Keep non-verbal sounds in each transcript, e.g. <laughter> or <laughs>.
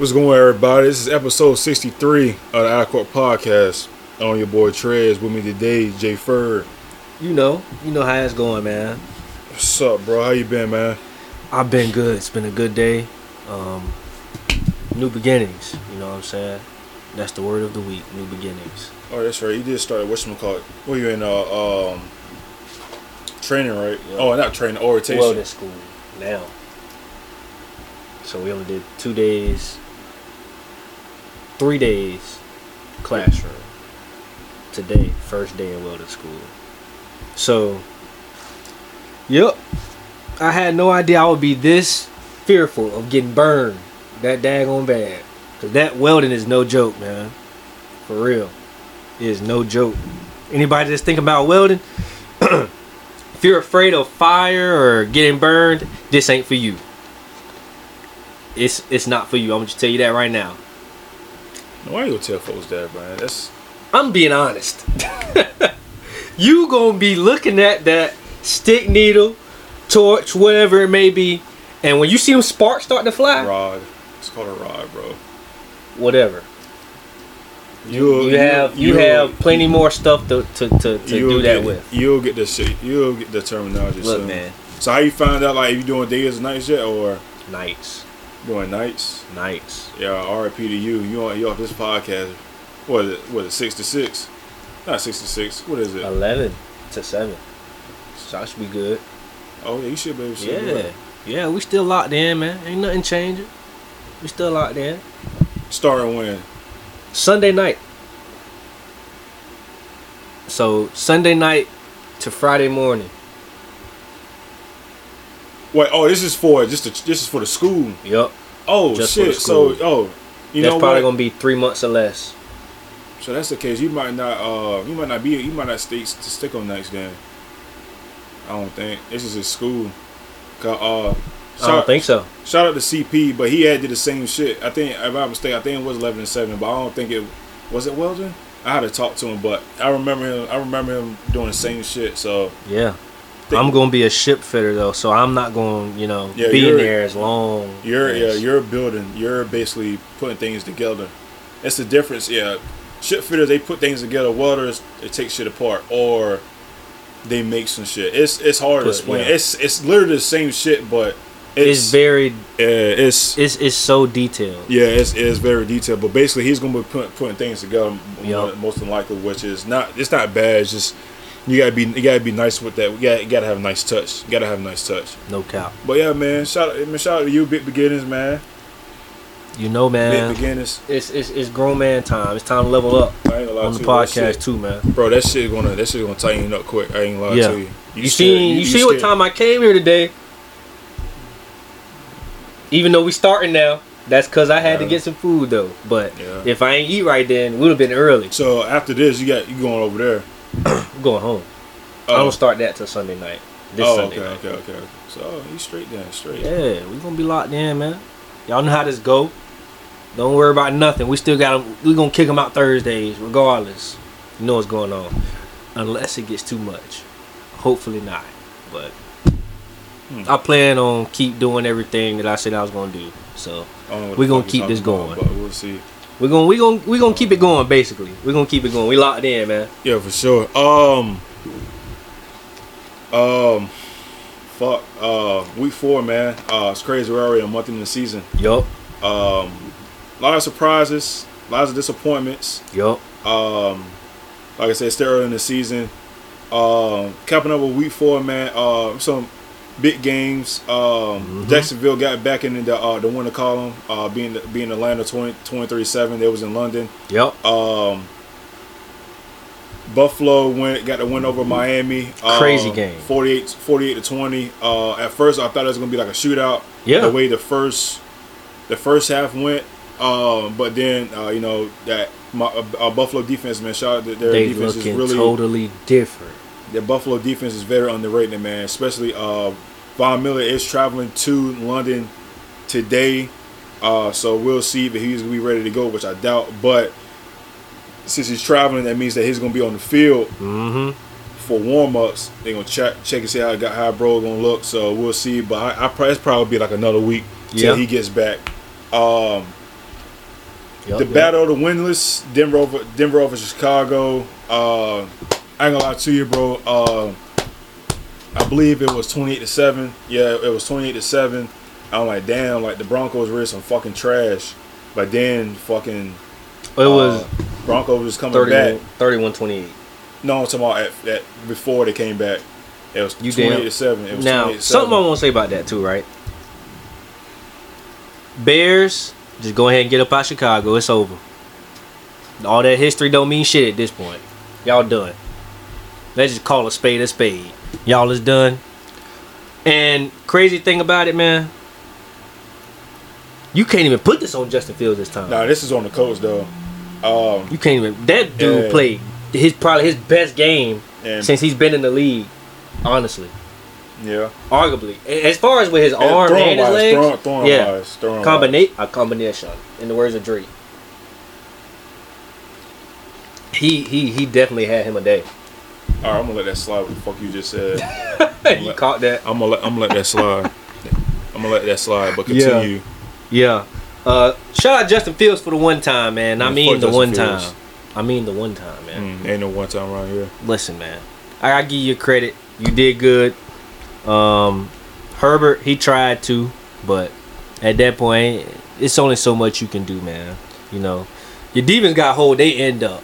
What's going on, everybody? This is episode 63 of the Outer Court Podcast. On your boy Trez with me today, Jay Ferb. You know, you know how it's going, man. What's up, bro? How you been, man? I've been good. It's been a good day. Um, new beginnings. You know what I'm saying? That's the word of the week. New beginnings. Oh, that's right. You did start what's it? Well, you in uh um training, right? Yeah. Oh, not training, orientation. Welding school now. So we only did two days, three days classroom. Today, first day in welding school. So, yep. I had no idea I would be this fearful of getting burned that daggone bad. Cause that welding is no joke, man. For real. It is no joke. Anybody that's thinking about welding, <clears throat> if you're afraid of fire or getting burned, this ain't for you. It's it's not for you. I'm gonna tell you that right now. Why you gonna tell folks that, man? That's I'm being honest. <laughs> you gonna be looking at that stick needle, torch, whatever it may be, and when you see them sparks start to fly, rod. It's called a rod, bro. whatever. You'll, You have you have plenty more stuff to to, to, to do that get, with. You'll get the shit. You'll get the terminology Look, soon. man, So how you find out like if you doing days and nights yet or nights, doing nights? nights. Yeah, RIP to you. You on you off this podcast. What is it? What is it? Six to six? Not six to six. What is it? Eleven to seven. So I should be good. Oh yeah, you should be able to. Yeah, it. yeah, we still locked in, man. Ain't nothing changing. We still locked in. Starting when? Sunday night. So Sunday night to Friday morning. Wait. Oh, this is for just the, this is for the school. Yep. Oh Just shit. So oh, you That's know probably what? gonna be three months or less. So that's the case. You might not. Uh, you might not be. You might not stay to stick on nights then. I don't think this is his school. Uh, I don't think so. Shout out to CP, but he had did the same shit. I think, if I'm not mistaken, I think it was 11 and 7, but I don't think it was it Weldon. I had to talk to him, but I remember him. I remember him doing the same shit. So Yeah. I'm gonna be a ship fitter though, so I'm not gonna, you know, Yeah, be in there as long. you're yeah, you're building. You're basically putting things together. That's the difference. Yeah, ship fitters they put things together. Welders they take shit apart or they make some shit. It's it's hard to explain. yeah. It's it's literally the same shit, but it's, it's, very yeah, it's it's it's so detailed. Yeah, it's, it's very detailed, but basically he's gonna be put, putting things together Yup. most than likely, which is not it's not bad. It's just you gotta be you gotta be nice with that. You gotta, you gotta have a nice touch. You gotta have a nice touch. No cap. But yeah, man, shout out, man, shout out to you, big beginners, man. You know, man. Big beginners. It's, it's it's grown man time. It's time to level up on to the you, podcast shit- too, man. bro. That shit gonna that shit gonna tighten up quick. I ain't lying Yeah. to you. You, scared- see, you, see what time I came here today. Even though we starting now, that's cause I had to get some food though. But Yeah. if I ain't eat right, then we'd have been early. So after this, you got you going over there. I'm <coughs> going home. I Oh, don't start that till Sunday night. This oh Sunday okay, night. okay, okay. So you straight down, straight. Yeah, we gonna be locked in, man. Y'all know how this go. Don't worry about nothing. We still got 'em- We gonna kick them out Thursdays, regardless. You know what's going on, unless it gets too much. Hopefully not. But Hmm. I plan on keep doing everything that I said I was gonna do. So I don't know what We the gonna keep this talking about, going. but we'll see. We're gonna we gonna we gonna keep it going. Basically, we're gonna keep it going. We locked in, man. Yeah, for sure. Um, um, fuck. Uh, week four, man. Uh, it's crazy. We're already a month in the season. Yup, Um, a lot of surprises, lots of disappointments. yup. Um, like I said, still early in the season. Um, capping up with week four, man. Uh, some big games. Um, Mhm. Jacksonville got back in the uh, the winner column. Uh, being being Atlanta 20, 2037. They was in London. Yup. Um, Buffalo went got the win over Miami. Crazy Uh, game. 48, 48 to twenty. Uh, at first, I thought it was gonna be like a shootout. Yeah. The way the first the first half went. Um, but then uh, you know that my uh, Buffalo defense, man, shout out to their They defense is really totally different. the Buffalo defense is very underrated, man. Especially uh, Von Miller is traveling to London today, uh, so we'll see if he's gonna be ready to go, which I doubt. But since he's traveling, that means that he's gonna be on the field Mm-hmm. for warm ups. They're gonna check check and see how got how bro gonna look. So we'll see. But I, I probably it's probably be like another week till Yeah. he gets back. Um, Yup, the yup. battle of the winless, Denver over Denver over Chicago. Uh, I ain't gonna lie to you, bro. Uh, I believe it was twenty eight to seven. Yeah, it was twenty eight to seven. I'm like, damn, like the Broncos were some fucking trash. But then fucking It was uh, Broncos was coming 31, back. 31 28. No, I'm talking about at, at, before they came back. It was You 28 damn- to seven. It was Now, something I want to say about that too, right? Bears, just go ahead and get up out Chicago. It's over. All that history don't mean shit at this point. Y'all done. Let's just call a spade a spade. Y'all is done. And crazy thing about it, man, you can't even put this on Justin Fields this time. Nah, this is on the coach though. Um, You can't even. That dude Yeah. played his probably his best game and since he's been in the league. Honestly, yeah, arguably, as far as with his arm and his wise, legs, throwing, throwing yeah, wise, combinate a combination. In the words of Drake, he he he definitely had him a day. All right, I'm gonna let that slide. What the fuck you just said? <laughs> you caught that? I'm gonna let I'm gonna let that slide. I'm gonna let that slide. But continue. Yeah. yeah. Uh, shout out Justin Fields for the one time, man. I mean the Justin one Fields. time. I mean the one time, man. Mm, ain't no one time around here. listen, man. I gotta give you credit. You did good. Um, Herbert, he tried to, but at that point, it's only so much you can do, man. You know, your demons got hold. They end up.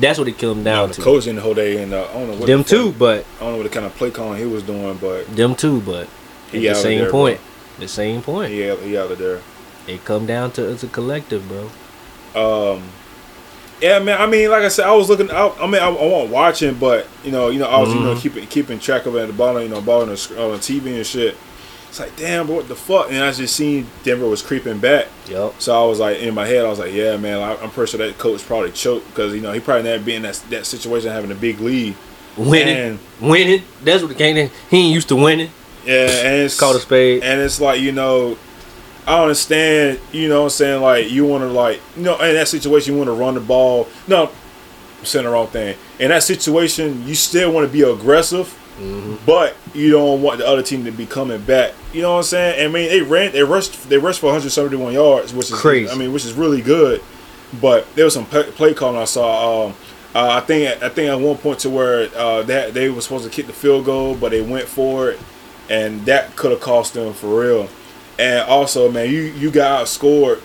That's what it comes Now down the to. coach in the whole day, and uh, I don't know what them the too, but I don't know what the kind of play calling he was doing, but them too, but He at the same there, point. The same point. he out- he out of there. It come down to it's a collective, bro. Um, yeah, man. I mean, like I said, I was looking. I, I mean, I, I wasn't watching, but you know, you know, I was you know Mhm. keeping keeping track of it at the bottom, you know, ball on the, on the TV and shit. It's like, damn, bro, what the fuck? And I just seen Denver was creeping back. Yup. So I was like, in my head, I was like, yeah, man, I, I'm pretty sure that coach probably choked because you know he probably never been in that that situation having a big lead. Winning, And, winning. That's what it came in. He ain't used to winning. yeah, and it's Called a spade. and it's like you know i understand you know what i'm saying like you want to like you know in that situation you want to run the ball no i'm saying the wrong thing in that situation you still want to be aggressive Mm-hmm. but you don't want the other team to be coming back you know what i'm saying i mean they ran they rushed they rushed for 171 yards which is Crazy. i mean which is really good but there was some play, calling i saw um uh, I think I think at one point to where uh, that they were supposed to kick the field goal, but they went for it, and that could have cost them for real. And also, man, you you got outscored.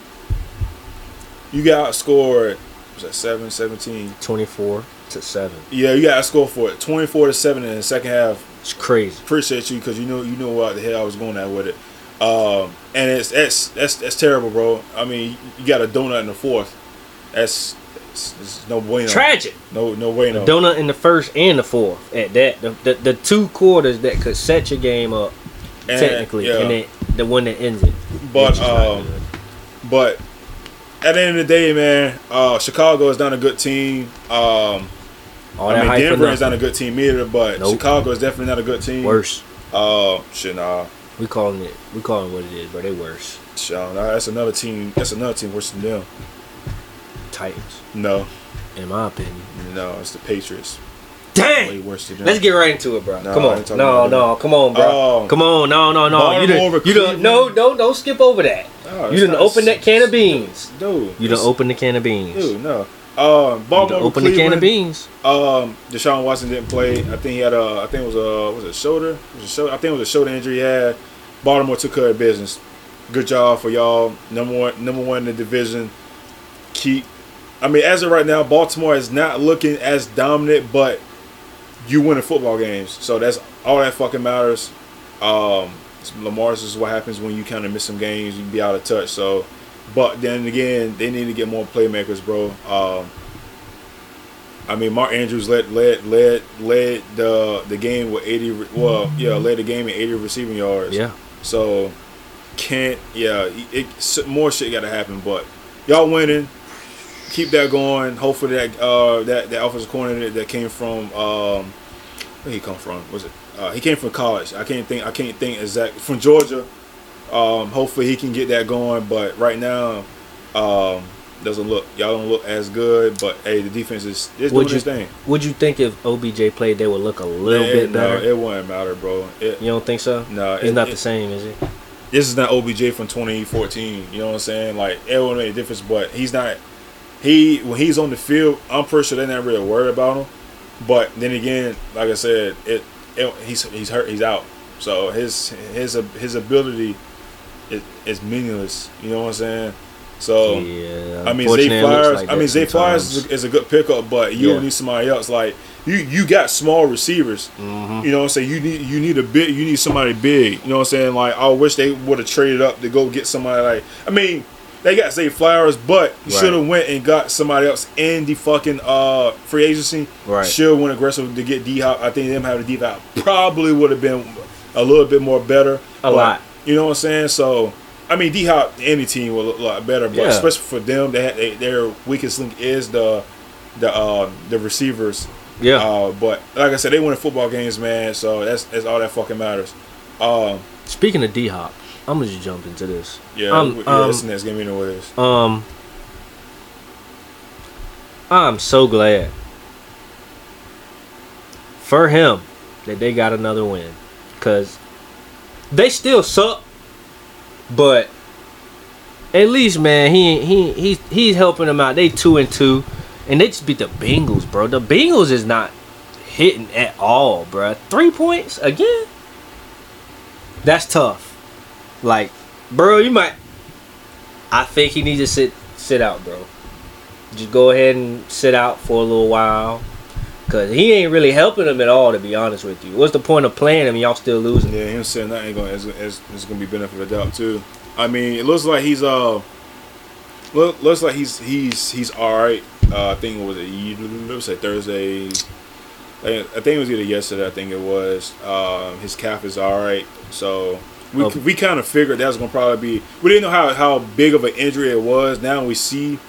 You got outscored. Was that 7, 17? Twenty four to seven. Yeah, you got to score for it, twenty four to seven in the second half. It's crazy. Appreciate you because you know you know what the hell I was going at with it. Um, and it's that's that's that's terrible, bro. I mean, you got a donut in the fourth. That's it's, it's no bueno. Tragic. No no bueno. Donut in the first and the fourth. At that, the, the, the two quarters that could set your game up And, technically, yeah. and then the one that ends it. But which is not um, but at the end of the day, man, uh, Chicago is not a good team. Um, all I mean, Denver is not a good team either, but Nope. Chicago is definitely not a good team. worse. Uh, shit, nah, We calling it. We calling it what it is, but they worse. shit, nah, that's another team. That's another team worse than them. Titans, No, in my opinion. no, it's the Patriots. Way Dang. worse than them. Let's get right into it, bro. No, come on, no, no, come on, bro. Oh. come on, no, no, no. You didn't, you don't, no, don't, don't skip over that. No, you didn't open that can of beans. dude. You done it's- open the can of beans. Dude, no. Um, You Baltimore open the can of beans. Um, Deshaun Watson didn't play. I think he had a. I think it was a. Was it shoulder? Was it shoulder? I think it was a shoulder injury he had. Baltimore took care of business. Good job for y'all. Number one. Number one in the division. Keep. I mean, as of right now, Baltimore is not looking as dominant, but you win winning football games, so that's all that fucking matters. Um, Lamar's is what happens when you kind of miss some games. You be out of touch. So, but then again, they need to get more playmakers, bro. Um, I mean, Mark Andrews led led led led the the game with eighty. Well, yeah, led the game in eighty receiving yards. Yeah. So can't yeah, it, it more shit got to happen. But y'all winning, keep that going. Hopefully that uh that that offensive coordinator that came from um where he come from was it uh, he came from college. I can't think I can't think exact from Georgia. Um, hopefully he can get that going. But right now, um, doesn't look y'all don't look as good. But hey, the defense is doing Would you its thing. Would you think if OBJ played, they would look a little Man, bit no, better? it wouldn't matter, bro. It, you don't think so? no, He's it- not it- the same, is it? this is not OBJ from 2014. You know what I'm saying? Like everyone make a difference, but he's not. He when he's on the field, I'm pretty sure they're not really worried about him. But then again, like I said, it, it he's he's hurt, he's out. So his his his ability is, is meaningless. You know what I'm saying? So yeah, I mean, Zay Flowers. like I mean, Zay Flowers is a, is a good pickup, but you Yeah. don't need somebody else. Like you, you got small receivers. Mhm. You know what I'm saying? You need you need a bit. You need somebody big. You know what I'm saying? Like I wish they would have traded up to go get somebody like. I mean, they got Zay Flowers, but you Right. should have went and got somebody else in the fucking uh free agency. Right. Should have went aggressive to get D Hop. I think them having D Hop probably would have been a little bit more better. A lot. You know what I'm saying? So. I mean, D Hop, any team will look a lot better, but Yeah. especially for them, they, had, they their weakest link is the the uh, the receivers. Yeah, Uh, but like I said, they win football games, man. So that's that's all that fucking matters. Um, speaking of D Hop, I'm gonna just jump into this. yeah, Um, yeah, um, that's the next game anyways. Um, I'm so glad for him that they got another win, cause they still suck, but at least man, he he he he's helping them out. They two and two, and they just beat the Bengals, bro. The Bengals is not hitting at all, bro. Three points again. That's tough. Like, bro, you might. I think he needs to sit sit out, bro. Just go ahead and sit out for a little while. Cause he ain't really helping them at all, to be honest with you. What's the point of playing him? Y'all still losing. Yeah, him saying that ain't gonna is, is, is gonna be benefit of the doubt too. I mean, it looks like he's uh, look, looks like he's he's he's all right. Uh, I think it was a it was a Thursday. I think it was either yesterday. I think it was. Um, his calf is all right. So we Oh. we kind of figured that was gonna probably be. We didn't know how how big of an injury it was. Now we see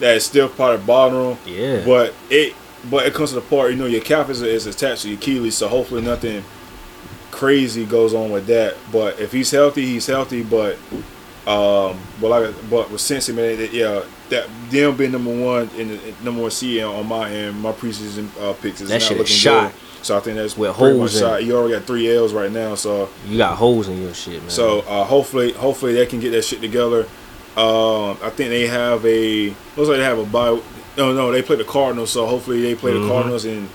that it's still part of him. Yeah. But it but it comes to the part, you know, your calf is, is attached to your Achilles, so hopefully nothing crazy goes on with that. But if he's healthy, he's healthy. But um, but like but with Cincy, man, that, yeah, that them being number one in number one seed on my end, my preseason uh, picks is That not shit looking shot. good. So I think that's With pretty holes much shot. You already got three L's right now, so You got holes in your shit, man. so uh, hopefully, hopefully they can get that shit together. Um, I think they have a looks like they have a bye. No, no, they play the Cardinals, so hopefully they play Mhm. the Cardinals and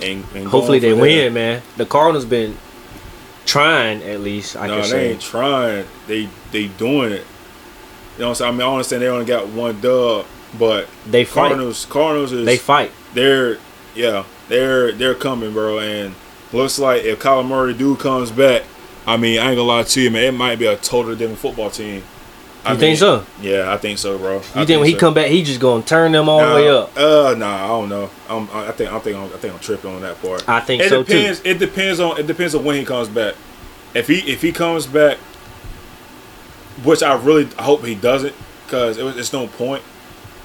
and, and hopefully they win, man. The Cardinals been trying at least. I no, can they say. ain't trying. They they doing it. You know what I'm saying? I mean, I understand they only got one dub, but They fight. Cardinals, Cardinals is They fight. they're yeah, they're they're coming, bro. And looks like if Kyler Murray do comes back, I mean, I ain't gonna lie to you, man. It might be a totally different football team. I You think so? Yeah, I think so, bro. You think when he so. come back, he just gonna turn them all the way up? Uh, nah, I don't know. I'm, I think I think I'm, I think I'm tripping on that part. I think it so too. depends. It depends on it depends on when he comes back. If he if he comes back, which I really hope he doesn't, because it it's no point,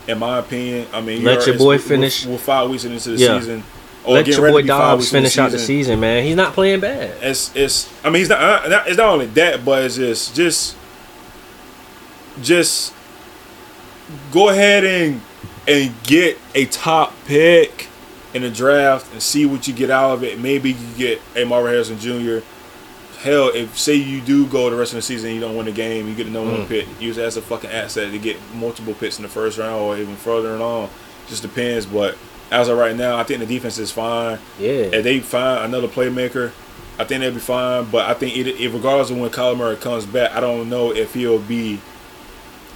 in my opinion. I mean, Let your boy we're- finish. We're, five weeks into the Yeah. season. Let your boy Dobbs finish out the season, man. He's not playing bad. It's it's. I mean, he's not. not- It's not only that, but it's just just just go ahead and and get a top pick in the draft and see what you get out of it. Maybe you get a Marvin Harrison Jr. Hell, if say you do go the rest of the season, and you don't win the game, you get a number one Mm. pick. Use it as a fucking asset to get multiple picks in the first round or even further along. Just depends. But as of right now, I think the defense is fine. Yeah. If they find another playmaker, I think they'll be fine. But I think it, if regardless of when Kyler Murray comes back, I don't know if he'll be.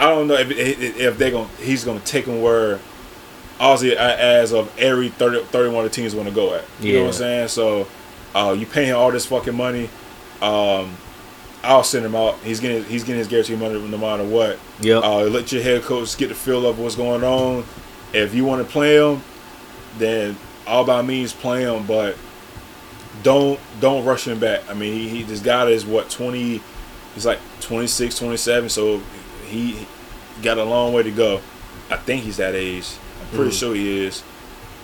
I don't know if if they're going he's going to take him where Ozzy as of every 30, 31 of the teams want to go at. You know what I'm saying? So uh, you pay him all this fucking money. Um, I'll send him out. He's getting he's getting his guaranteed money no matter what. Yep. Uh, let your head coach get the feel of what's going on. If you want to play him, then all by means play him, but don't don't rush him back. I mean, he, he this guy is what twenty. He's like 26, 27, so he, got a long way to go. I think he's that age. I'm pretty Mhm. sure he is.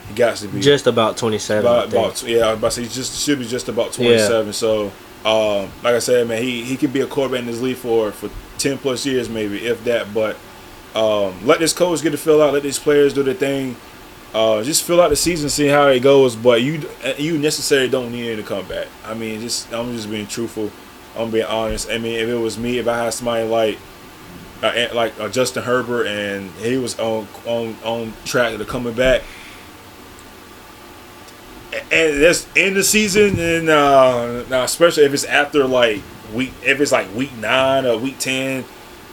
He got to be just about 27. I about, think. about yeah. I was about to say he just should be just about 27. So, um, like I said, man, he he could be a quarterback in this league for for 10 plus years, maybe if that. But um, let this coach get the fill out. Let these players do their thing. Uh, just fill out the season, see how it goes. But you you necessarily don't need to come back. I mean, just I'm just being truthful. I'm being honest. I mean, if it was me, if I had somebody like uh, like uh, Justin Herbert and he was on on on track to coming back, and that's in the season, and uh, now especially if it's after like week, if it's like week nine or week ten,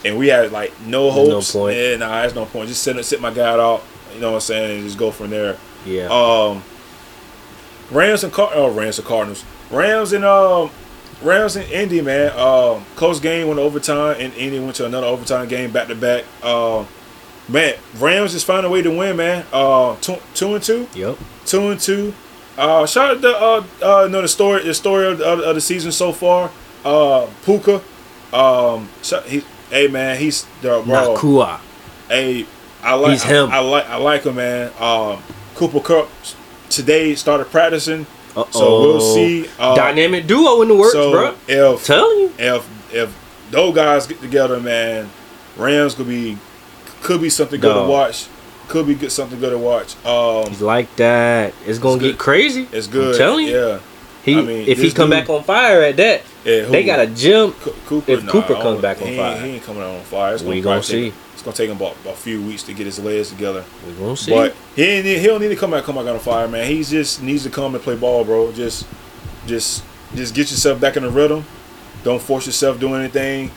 and we had like no hopes, No point. yeah, nah, there's no point. Just sit sit my guy out, you know what I'm saying, and just go from there. Yeah. Um, Rams and Car- oh, Rams and Cardinals. Rams and um, Rams and Indy, man. Um, close game went to overtime, and Indy went to another overtime game back to back. Um, man, Rams just found a way to win, man. Uh, two, two and two, yep. two and two. Uh, shout out the uh, uh, no the story the story of, of, of the season so far. Uh, Puka. Um, shout- he, hey man, he's the bro. Nacua. Hey, I like He's him. I, I like I like him, man. Um, Cooper Kupp today started practicing, Uh-oh. so we'll see. Uh, Dynamic duo in the works, so bro. if Telling you. if if those guys get together, man, Rams could be could be something good to watch. Could be good something good to watch. Um, He's like that. It's gonna It's get crazy. it's good. I'm telling you. Yeah. He, I mean, if he come dude- back on fire at that, yeah they got a gym. Co- Cooper. if nah, Cooper comes back on fire. he ain't coming out on fire. It's We gonna, gonna probably take- see. It's gonna take him about a few weeks to get his legs together. We gonna see. But he ain't, he don't need to come back come back on fire, man. He just needs to come and play ball, bro. Just just just get yourself back in the rhythm. Don't force yourself doing anything.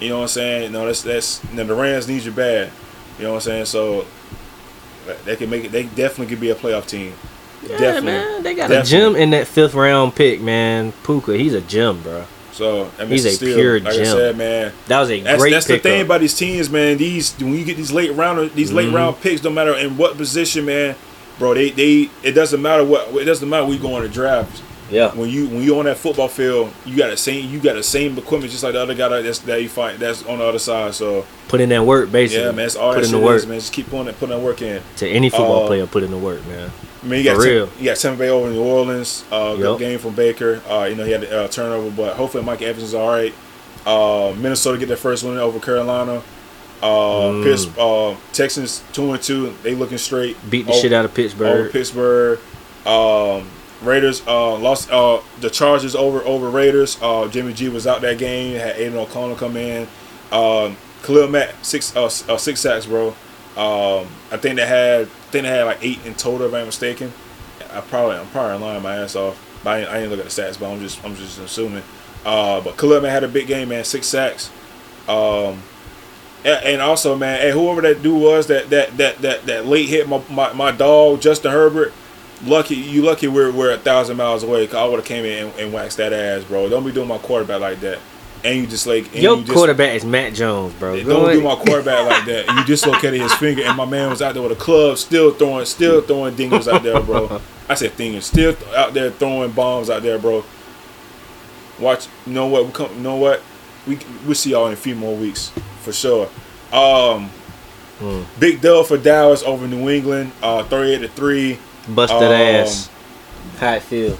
You know what I'm saying? No, that's that's you know, the Rams need you bad. You know what I'm saying? So they can make it. They definitely could be a playoff team. Yeah, definitely. man, they got Definitely. a gem in that fifth round pick, man. Puka, he's a gem, bro. So I mean, He's a still, pure like I gem. said, man. That was a That's, great that's the thing about these teams, man. These when you get these late round these late Mhm. round picks, no matter in what position, man, bro. They they it doesn't matter what it doesn't matter where you go on the draft. yeah, When you when you on that football field, you got the same you got the same equipment just like the other guy that- that's that you find that's on the other side. So put in that work, basically. yeah, man, it's all put that in the work. is, man. Just keep putting that putting that work in. To any football Uh, player, put in the work, man. I mean, you got For Tim- real. you got Tampa Bay over New Orleans. Uh, good game from Baker. Uh, you know he had a uh, turnover, but hopefully Mike Evans is all right. Uh, Minnesota get their first win over Carolina. Uh, Mm. Uh, Texans two and two. They looking straight. Beat the over- shit out of over Pittsburgh. Pittsburgh. Um, Raiders uh, lost uh, the Chargers over over Raiders. Uh, Jimmy G was out that game. Had Aidan O'Connell come in. Um, Khalil Mack six uh, uh, six sacks, bro. Um, I think they had think they had like eight in total, if I'm mistaken. I probably I'm probably lying my ass off. But I ain't, I ain't look at the stats, but I'm just I'm just assuming. Uh, but Khalil Mack had a big game, man. Six sacks. Um, and, and also, man, hey, whoever that dude was that that that that, that late hit my, my, my dog Justin Herbert. Lucky you, lucky we're we're a thousand miles away. 'cause I would have came in and, and waxed that ass, bro. Don't be doing my quarterback like that. And you just like and Your you just, quarterback is Mac Jones, bro. Go Don't do my quarterback like that. And you dislocated his finger, and my man was out there with a club, still throwing, still throwing dingers out there, bro. <laughs> I said dingers, still out there throwing bombs out there, bro. Watch, you know what? We come, you know what? We we'll see y'all in a few more weeks for sure. Um, Hmm. big dub for Dallas over New England, uh, thirty-eight to three. Busted Um, ass. How it feel?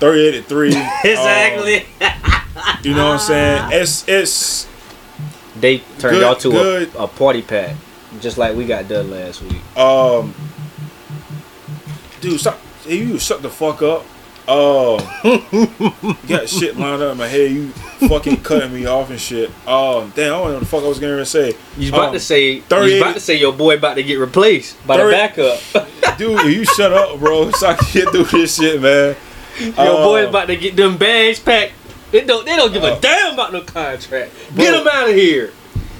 38 to 3. <laughs> Exactly. Um, you know what I'm saying? It's it's they turned Good- y'all to good. a, a party pack, just like we got done last week. um dude, stop hey, you shut the fuck up. Um you <laughs> got shit lined up in my head, you fucking cutting me off and shit. Um damn, I don't know what the fuck I was gonna say. You was about Um, to say, you 38 was about to say your boy about to get replaced by the backup. <laughs> Dude, you shut up, bro, so I can get through this shit, man. your Uh, boy about to get them bags packed. They don't, they don't give Uh, a damn about no contract. bro. Get him out of here.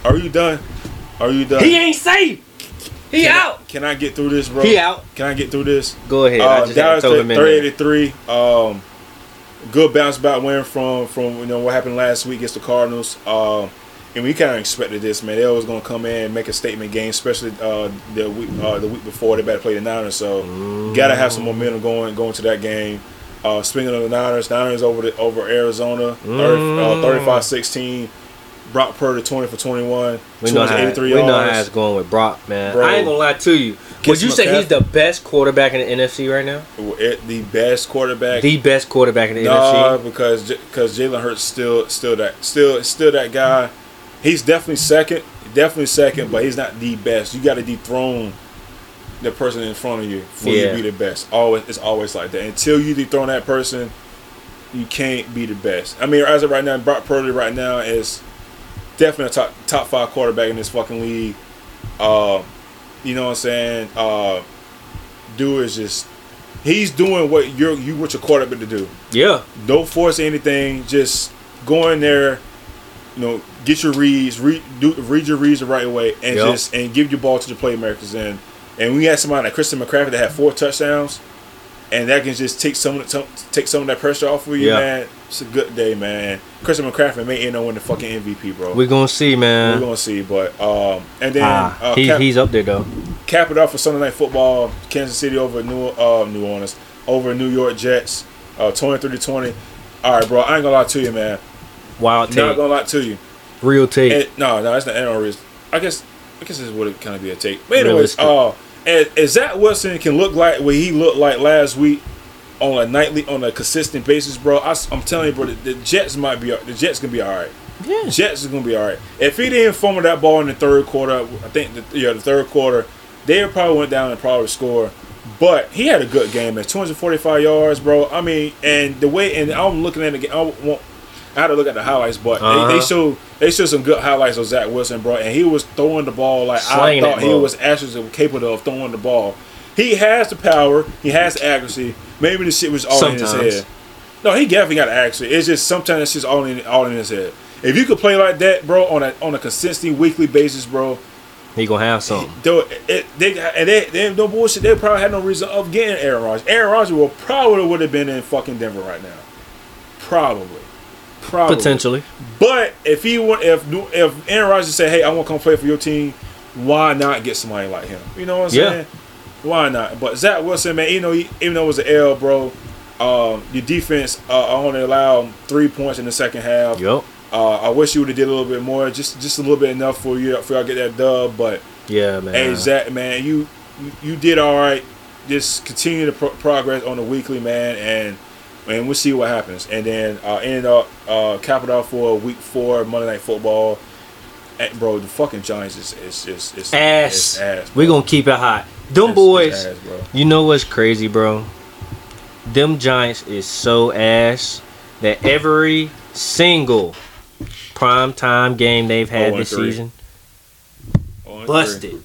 Are you done? Are you done? He ain't safe. He can out. I, can I get through this, bro? He out. Can I get through this? Go ahead. I Uh, just Dallas throw him in thirty there. eight three. Um, good bounce back win from from you know what happened last week against the Cardinals. Um, and we kind of expected this, man. They was gonna come in and make a statement game, especially uh, the week uh, the week before they better play the Niners. So Mm. gotta have some momentum going going to that game. Uh, speaking of the Niners, Niners over the, over Arizona, 30, uh, Mm. 35-16. Brock Purdy twenty for twenty one, We know, how, 283 we know how it's going with Brock, man. Bro. I ain't gonna lie to you. Would Kiss you say McCaffrey. he's the best quarterback in the NFC right now? It- the best quarterback. The best quarterback in the Nah, NFC? because because Jalen Hurts still still that still still that guy. He's definitely second, definitely second, but he's not the best. You got to dethrone the person in front of you for you to be the best. Always, it's always like that. Until you dethrone that person, you can't be the best. I mean, as of right now, Brock Purdy right now is definitely a top top five quarterback in this fucking league. Uh, you know what I'm saying? Uh, dude is just he's doing what you're you what your quarterback to do. Yeah. Don't force anything. Just go in there. You know, get your reads, read, do, read your reads the right way, and Yep. just and give your ball to the playmakers. And and we had somebody like Christian McCaffrey that had four touchdowns, and that can just take some of the, take some of that pressure off of you, Yeah. man. It's a good day, man. Christian McCaffrey may end up winning the fucking MVP, bro. We're gonna see, man. We're gonna see, but um, and then Ah, uh, he, cap, he's up there though. cap it off for Sunday Night Football. Kansas City over New uh, New Orleans over New York Jets. Uh, 23 to 20. All right, bro. I ain't gonna lie to you, man. Wild Not take. gonna lie to you. Real take. And, no, no, that's not unreal. I guess I guess this would kind of be a take. But anyways, Realistic. uh, and, and Zach Wilson can look like what he looked like last week on a nightly, on a consistent basis, bro. I, am telling you, bro, the, the Jets might be the Jets gonna be all right. yeah. Jets is gonna be all right. If he didn't fumble that ball in the third quarter, I think the, yeah, the third quarter, they probably went down and probably score. But he had a good game, man. 245 yards, bro. I mean, and the way, and I'm looking at the game. I won't. I had to look at the highlights, but they, they Uh-huh. show they show some good highlights of Zach Wilson, bro. And he was throwing the ball like Slanging I thought he was actually capable of throwing the ball. He has the power. He has the accuracy. Maybe the shit was all in his head. No, he definitely got accuracy. It's just sometimes it's just all in all in his head. If you could play like that, bro, on a on a consistent weekly basis, bro, He gonna have something. though it, they and they they no bullshit. They probably had no reason of getting Aaron Rodgers. Aaron Rodgers will probably would have been in fucking Denver right now, probably, probably Potentially. But if he want if if Aaron Rodgers say, "Hey, I want to come play for your team," why not get somebody like him? You know what I'm Yeah. saying? Why not? But Zach Wilson, man, you know, he, even though it was an L, bro, um, your defense uh, only allowed three points in the second half. Yup. Uh, I wish you would have did a little bit more, just just a little bit enough for you for y'all get that dub. But Yeah, man. hey, Zach, man, you you, you did all right. Just continue to pro- progress on the weekly, man, and and we'll see what happens. And then uh, ended up uh, cap it off for week four Monday Night Football. And, bro, the fucking Giants is is is, is ass. is ass. we gonna keep it hot. Them It's- boys. it's ass. You know what's crazy, bro? Them Giants is so ass that every single prime time game they've had Oh, this three. season busted. three.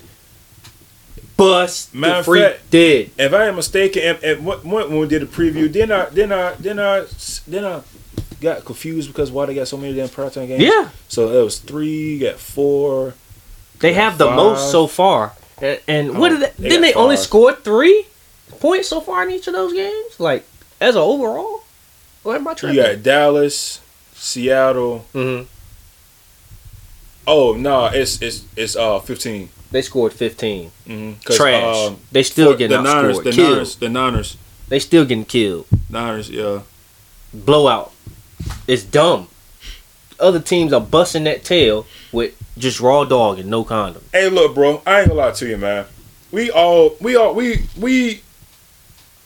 Bust Matter the freak fact- did. If I am mistaken, and, and what, what, when we did the preview, then I then I then I then I got confused because why they got so many damn primetime games. Yeah, So it was three, you got four. they Yeah, have the most so far. And, and what Oh, did they, they didn't they only scored three points so far in each of those games? Like as an overall? What am I You tripping? got Dallas, Seattle. Mm-hmm. Oh no, it's it's it's uh fifteen. They scored fifteen. Mm-hmm. Trash. they still the getting Niners, the killed. Niners, the Niners, They still getting killed. Niners. Yeah, blowout. It's dumb. Other teams are busting that tail with just raw dog and no condom. Hey, look, bro. I ain't gonna lie to you, man. We all, we all, we we.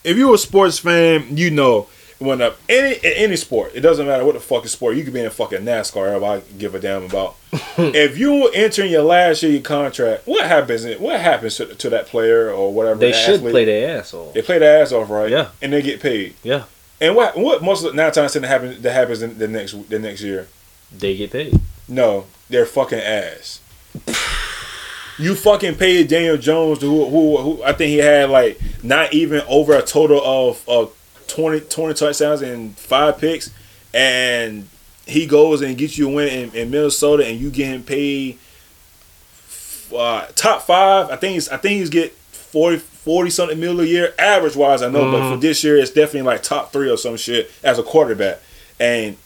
If you're a sports fan, you know when up any any sport, it doesn't matter what the fucking sport. You could be in fucking NASCAR. I give a damn about. <laughs> if you entering your last year your contract, what happens? What happens to, to that player or whatever? They the should athlete? play their ass off. They play their ass off, right? Yeah. and they get paid. Yeah, And what what most of the nine times that happens that happens in the next the next year? they get paid. No, they're fucking ass. You fucking paid Daniel Jones, who, who, who I think he had like not even over a total of of 20, 20 touchdowns and five picks, and he goes and gets you a win in, in Minnesota, and you get him paid uh, top five. I think he's I think he's get 40, 40 something mil a year average wise. I know, but for this year, it's definitely like top three or some shit as a quarterback, and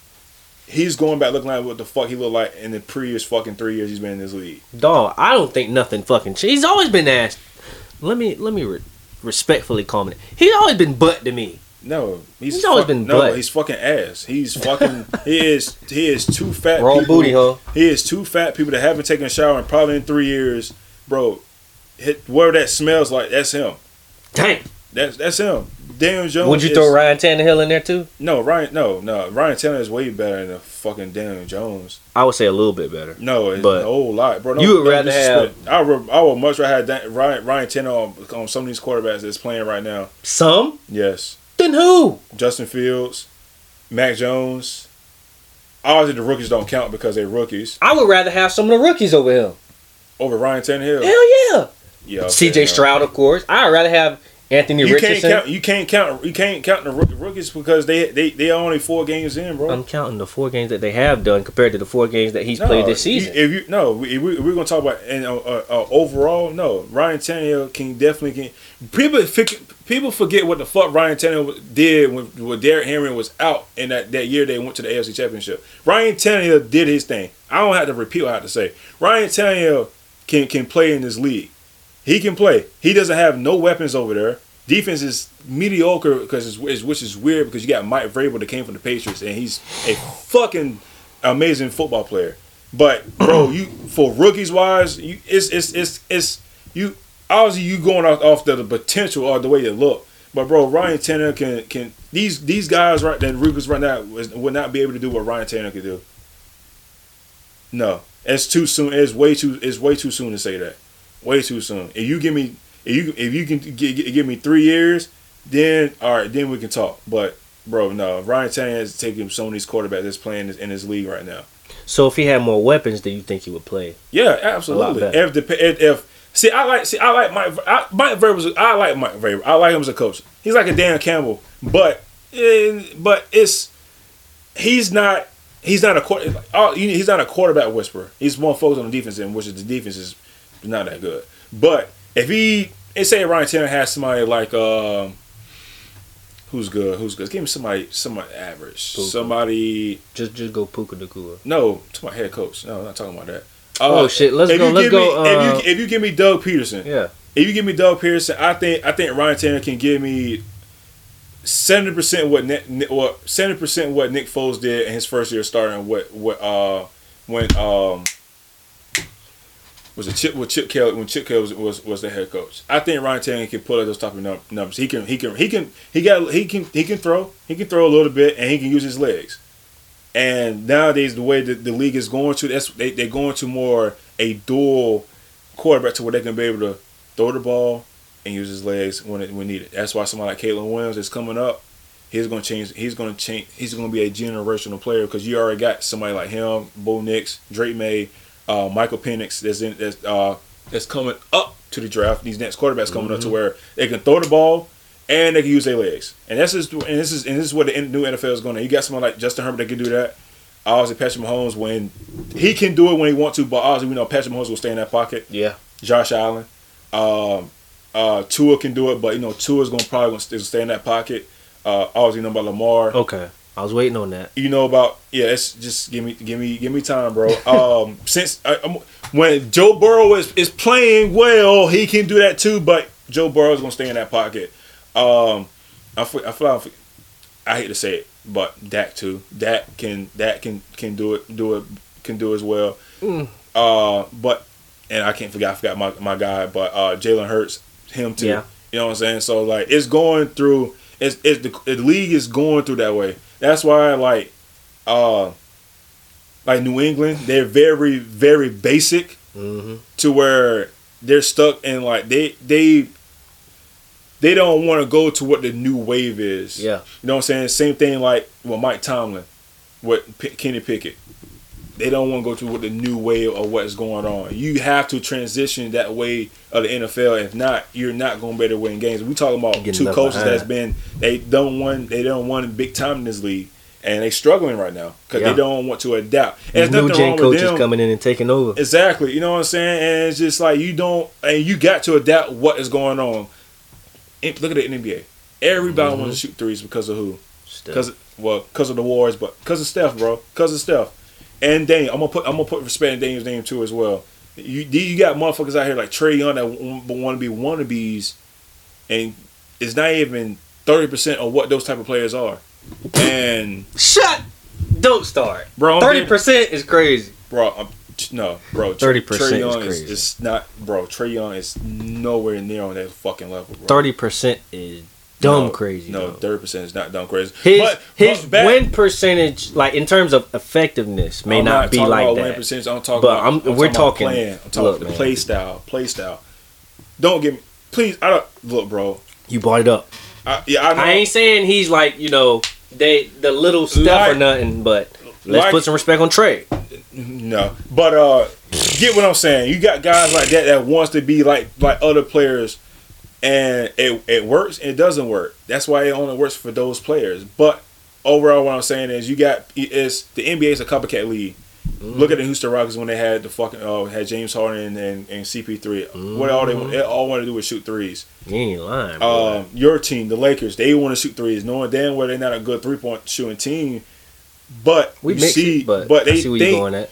he's going back looking like what the fuck he looked like in the previous fucking three years he's been in this league. Dog, I don't think nothing fucking. Ch- he's always been asked. Let me let me re- respectfully comment. He's always been butt to me. No, he's, He's always fuck- been no. He's fucking ass. He's fucking. he <laughs> is. He is too fat. Raw people- booty, huh? He is too fat people that haven't taken a shower in probably in three years, bro. Hit where that smells like. That's him. Dang. That's that's him. Daniel Jones. Would you is- throw Ryan Tannehill in there too? No, Ryan. No, no. Ryan Tanner is way better than fucking Daniel Jones. I would say a little bit better. No, it's But a whole lot, bro. No, you would no rather disrespect. I would, I would much rather have Dan, Ryan Ryan Tanner on, on some of these quarterbacks that's playing right now. Some? Yes, Then who? Justin Fields, Mac Jones. Obviously, the rookies don't count because they're rookies. I would rather have some of the rookies over him. Over Ryan Tannehill. Hell yeah. Yeah. okay, C.J. Stroud, of course. I'd rather have Anthony You can't Richardson. count. You can't count. You can't count the rookies because they they they are only four games in, bro. I'm counting the four games that they have done compared to the four games that he's No, played this season. you- if you no, we, we, we're gonna talk about and uh, uh, uh, overall. No, Ryan Tannehill can definitely can. People forget, people forget what the fuck Ryan Tannehill did when when Derrick Henry was out in that, that year they went to the AFC Championship. Ryan Tannehill did his thing. I don't have to repeat what I have to say. Ryan Tannehill can can play in this league. He can play. He doesn't have no weapons over there. Defense is mediocre because it's, which is weird because you got Mike Vrabel that came from the Patriots and he's a fucking amazing football player. But bro, you for rookies wise, you it's it's it's it's you obviously you going off, off the, the potential or the way you look. But bro, Ryan Tannehill can can these these guys right that rookies right now would not be able to do what Ryan Tannehill could do. No, it's too soon. It's way too. It's way too soon to say that. Way too soon. If you give me, if you if you can gi- gi- give me three years, then all right, then we can talk. But bro, no, Ryan Tannehill is taking some of these quarterbacks that's playing in this league right now. So if he had more weapons, do you think he would play? Yeah, absolutely. If the if, if see, I like see, I like Mike. I, Mike Vrabel. I like Mike Vrabel. I like him as a coach. He's like a Dan Campbell, but but it's he's not he's not a quarter. He's not a quarterback whisperer. He's more focused on the defense, and which is the defense is not that good. But if he, and say Ryan Tanner has somebody like um. Who's good? Who's good? Give me somebody, somebody average. Puka. Somebody, Just just go Puka Nacua. no, to my head coach. No, I'm not talking about that. Oh, shit, let's if go- you let's give go, Me, uh, if, you, if you give me Doug Pederson, Yeah. if you give me Doug Pederson, I think I think Ryan Tanner can give me seventy percent what Nick- what seventy percent what Nick Foles did in his first year starting. What what uh when um was it Chip with Chip Kelly when Chip Kelly was, was was the head coach. I think Ryan Tanner can pull out those type of numbers. He can he can he can he got he can he can throw he can throw a little bit and he can use his legs. And nowadays, the way that the league is going to, that's they, they're going to more a dual quarterback to where they can be able to throw the ball and use his legs when it, when needed. That's why somebody like Caleb Williams is coming up. He's going to change. He's going to change. He's going to be a generational player because you already got somebody like him, Bo Nix, Drake Maye, uh, Michael Penix. That's in that's uh, that's coming up to the draft. These next quarterbacks coming up to where they can throw the ball and they can use their legs. And that's just and this is and this is what the new NFL is going to. You got someone like Justin Herbert that can do that. Obviously, Patrick Mahomes when he can do it when he wants to, but obviously we know Patrick Mahomes will stay in that pocket. Yeah. Josh Allen, um, uh, Tua can do it, but you know Tua's probably gonna stay, stay in that pocket. Uh, obviously, you know about Lamar. Okay. I was waiting on that. You know about yeah. It's just give me give me give me time, bro. <laughs> Um, since I, when Joe Burrow is is playing well, he can do that too. But Joe Burrow is gonna stay in that pocket. Um, I feel, I feel like I hate to say it, but Dak too. Dak can Dak can can do it do it can do as well. Mm. Uh, but and I can't forget I forgot my, my guy, but uh, Jalen Hurts, him too. Yeah. You know what I'm saying? So like it's going through. It's, it's the, the league is going through that way. That's why like uh like New England, they're very very basic Mm-hmm. to where they're stuck in like they they they don't want to go to what the new wave is. Yeah. You know what I'm saying? Same thing like with Mike Tomlin, with P- Kenny Pickett. They don't want to go through with the new way of what's going on. You have to transition that way of the NFL. If not, you're not going to be able to win games. We talking about Getting two coaches behind. that's been they don't won they don't won big time in this league, and they struggling right now because Yeah. they don't want to adapt. And New gen coaches coming in and taking over. Exactly. You know what I'm saying? And it's just like you don't, and you got to adapt what is going on. Look at the NBA. Everybody Mm-hmm. wants to shoot threes because of who? Because well, because of the wars, but because of Steph, bro. Because of Steph. And Dame, I'm gonna put I'm gonna put respect in Dame's name too as well. You you got motherfuckers out here like Trae Young that want to be wannabes, and it's not even thirty percent of what those type of players are. And Shut. Don't start. bro, Thirty percent is crazy. bro. I'm, no, bro. Trey- 30% is crazy. is not, bro. Trae Young is nowhere near on that fucking level. Thirty percent is dumb No, crazy. No, thirty percent is not dumb crazy. His but, his but back- win percentage, like in terms of effectiveness, may I'm not, be talking like about win percentage. I'm talking But about. I'm- I'm we're talking, About playing. I'm talking look, about the man. play style. Play style. Don't get me. Please, I don't look, bro. You brought it up. I, yeah, I know. I ain't saying he's like you know they the little stuff Like- or nothing, but let's like- put some respect on Trae. No, but uh, get what I'm saying. You got guys like that that wants to be like like other players, and it it works. and It doesn't work. That's why it only works for those players. But overall, what I'm saying is you got is the NBA is a copycat league. Look at the Houston Rockets when they had the fucking uh, had James Harden and, and CP3. What all they they all want to do is shoot threes. You ain't lying. Um, your team, the Lakers, they want to shoot threes, knowing damn well they're not a good three point shooting team. But we see, it, but, but they see they going at.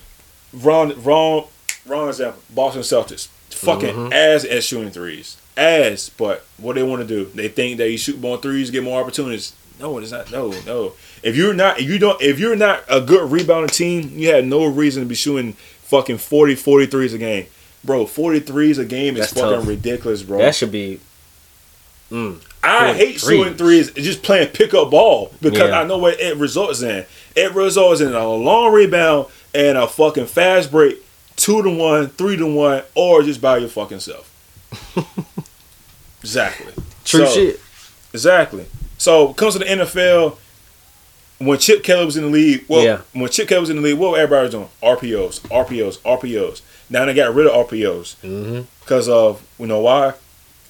wrong, wrong, wrong example. Boston Celtics, fucking Mhm. ass at shooting threes, ass. But what they want to do, they think that you shoot more threes, get more opportunities. No, it's not. No, no. If you're not, if you don't, if you're not a good rebounding team, you have no reason to be shooting fucking 40, 43s a game, bro. 43s a game is That's fucking tough. ridiculous, bro. That should be. Mm. I hate 43s. shooting threes, just playing pickup ball because Yeah. I know what it results in. It results in a long rebound and a fucking fast break, two to one, three to one, or just by your fucking self. <laughs> exactly. True So- shit. Exactly. So it comes to the NFL. When Chip Kelly was in the league, well, Yeah. when Chip Kelly was in the league, what everybody was doing? RPOs, RPOs, RPOs. Now they got rid of RPOs Mm-hmm. because of you know why?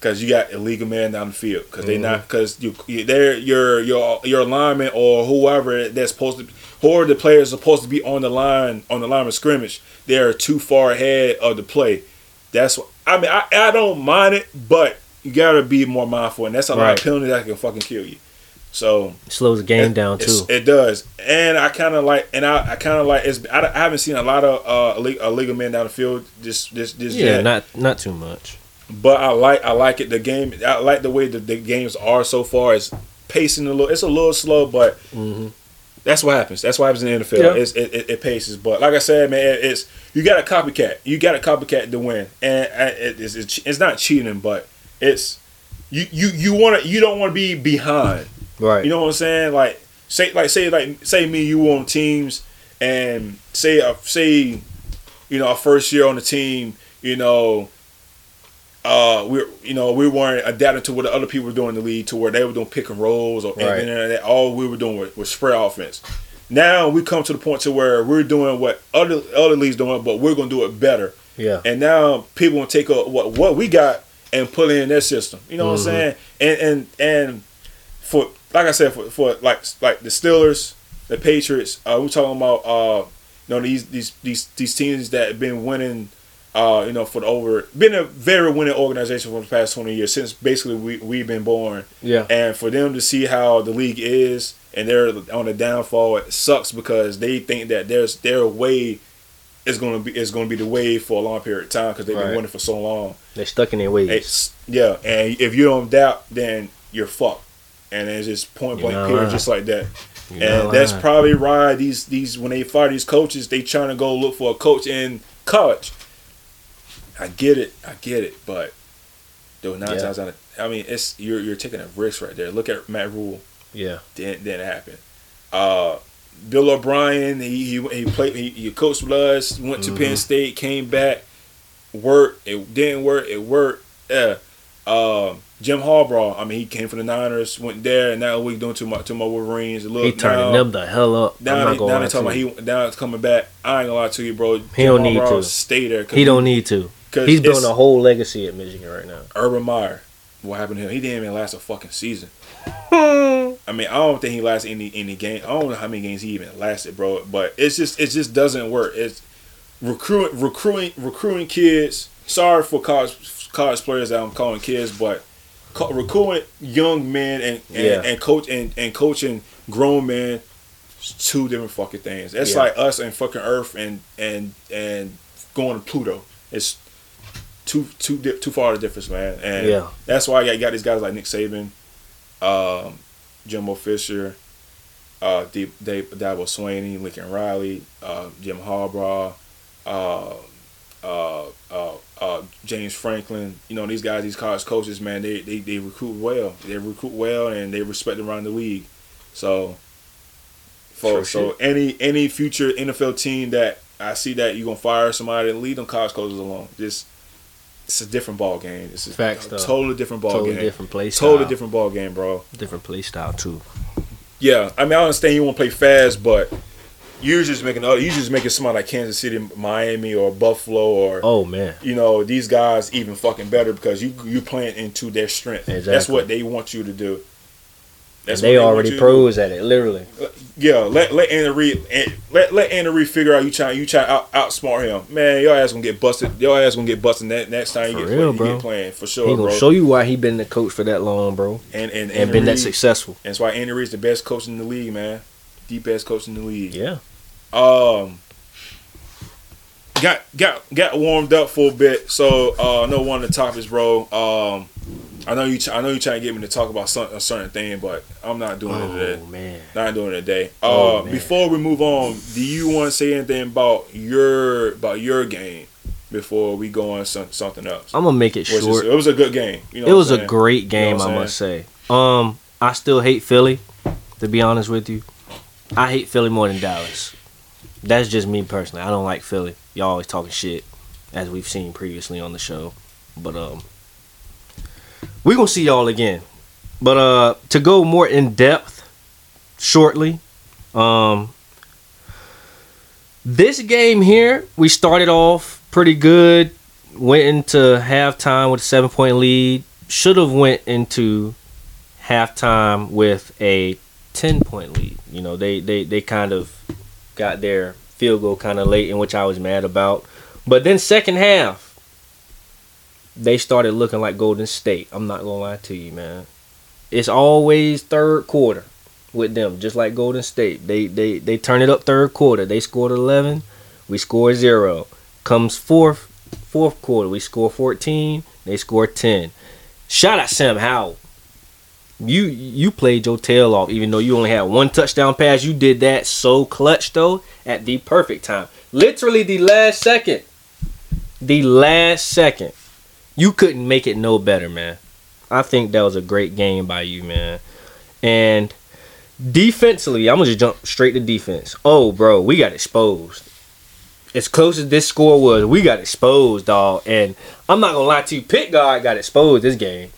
Because you got illegal man down the field. Because they not because you they're your your your lineman or whoever that's supposed to whoever the player is supposed to be on the line on the line of scrimmage. They're too far ahead of the play. That's what I mean. I, I don't mind it, but you gotta be more mindful, and that's a lot Right. of penalties that can fucking kill you. So it Slows the game it- down too. It does, and I kind of like, and I, I kind of like. It's I, I haven't seen a lot of uh illegal, illegal men down the field. Just just just yeah, yet. not not too much. But I like I like it. The game I like the way that the games are so far. It's pacing a little. It's a little slow, but hmm that's what happens. That's what happens in the NFL. Yeah. It's, it, it, it paces. But like I said, man, it's you got a copycat. You got a copycat to win, and it, it's, it's it's not cheating, but it's you you you want to you don't want to be behind. Right. You know what I'm saying? Like say like say like say me you on teams and say uh, say you know our first year on the team, you know uh we you know we weren't adapting to what the other people were doing in the league to where they were doing pick and rolls or Right. and then that all we were doing was, was spread offense. Now we come to the point to where we're doing what other other leagues doing, but we're gonna do it better. yeah. And now people will take up what what we got and put it in their system. You know what Mhm. I'm saying? And and and for like I said, for, for like like the Steelers, the Patriots, uh, we're talking about uh, you know these these these these teams that have been winning. Uh, you know, for the over, been a very winning organization for the past twenty years since basically we we've been born, Yeah. and for them to see how the league is and they're on the downfall, it sucks because they think that there's their way is going to be is going to be the way for a long period of time because they've been Right. winning for so long. They're stuck in their ways. It's, yeah, and if you don't doubt, then you're fucked, and it's just point blank period, lying. just like that. You're and that's lying. probably why these these when they fire these coaches, they trying to go look for a coach in college. I get it, I get it, but though nine Yeah. times out of I mean, it's you're you're taking a risk right there. Look at Matt Rhule yeah. didn't didn't happen. Uh, Bill O'Brien, he he, he played he, he coached with us, went to Penn Mhm. State, came back, worked. It didn't work. It worked. Yeah. Uh, Jim Harbaugh, I mean, he came from the Niners, went there, and now we're doing to my to my Wolverines. Look, He turning now, them the hell up. I'm Now, not they, gonna now lie they to talking about he now it's coming back. I ain't gonna lie to you, bro. He don't need Harbaugh to. stay there. He don't need to. 'cause He's building a whole legacy at Michigan right now. Urban Meyer. What happened to him? He didn't even last a fucking season. I mean, I don't think he lasted any any game. I don't know how many games he even lasted, bro. But it's just it just doesn't work. It's recruiting recruiting recruiting kids. Sorry for college college players that I'm calling kids, but recruiting young men and and, Yeah. and coach and, and coaching grown men. Two different fucking things. That's Yeah. like us and fucking Earth and and and going to Pluto. It's too too too far the difference, man. And Yeah. that's why I got, got these guys like Nick Saban, um, Jimbo Fisher, uh, D- Dabo Swinney, Lincoln Riley, uh, Jim Harbaugh, uh, uh, uh, uh, James Franklin. You know these guys, these college coaches, man. They, they they recruit well. They recruit well, and they respect around the league. So, for Sure so any any future NFL team that I see that you're gonna fire somebody and leave them college coaches alone, just it's a different ball game. It's a Facts, totally different ball totally game. different play style. Totally different ball game, bro. Different play style too. Yeah, I mean, I understand you want to play fast, but you're just making other. You just making uh, somebody like Kansas City, Miami, or Buffalo, or Oh man. you know these guys even fucking better because you you playing into their strength. That's what they want you to do. That's they what already you to pros at it, literally. Yeah, let let Andy Reid and- let let Andy Reid figure out you trying you trying out outsmart him. Man, your ass gonna get busted. Your ass gonna get busted that next time you For get, real, you bro. get playing for sure, He gonna bro. show you why he been the coach for that long, bro, and and and Andy been that successful. That's why Andy Reid's the best coach in the league, man. The best coach in the league. Yeah. Um, got got got warmed up for a bit. So uh, I know one of the topics, bro. Um, I know you. I know you trying to get me to talk about some, a certain thing, but I'm not doing it today. Oh man. Not doing it today. Oh, Uh, man. before we move on, do you want to say anything about your about your game before we go on some, something else? I'm gonna make it Which is- short. it was a good game. You know it was a great You game, know I must say. Um, I still hate Philly. To be honest with you, I hate Philly more than Dallas. That's just me personally. I don't like Philly. Y'all always talking shit, as we've seen previously on the show. But um, we gonna see y'all again. But uh, to go more in depth, shortly, um, this game here, we started off pretty good. Went into halftime with a seven point lead. Should have went into halftime with a ten point lead. You know, they they they kind of got their field goal kind of late, in which I was mad about. But then second half, they started looking like Golden State. I'm not gonna lie to you, man. It's always third quarter with them, just like Golden State. They they they turn it up third quarter. They scored 11, we score zero. Comes fourth fourth quarter, we score 14, they score 10. Shout out Sam Howell. You you played your tail off, even though you only had one touchdown pass. You did that so clutch though at the perfect time, literally the last second. The last second, you couldn't make it no better, man. I think that was a great game by you, man. And defensively, I'm gonna just jump straight to defense. Oh, bro, we got exposed. As close as this score was, we got exposed, dog. And I'm not gonna lie to you, Pitt guard got exposed this game.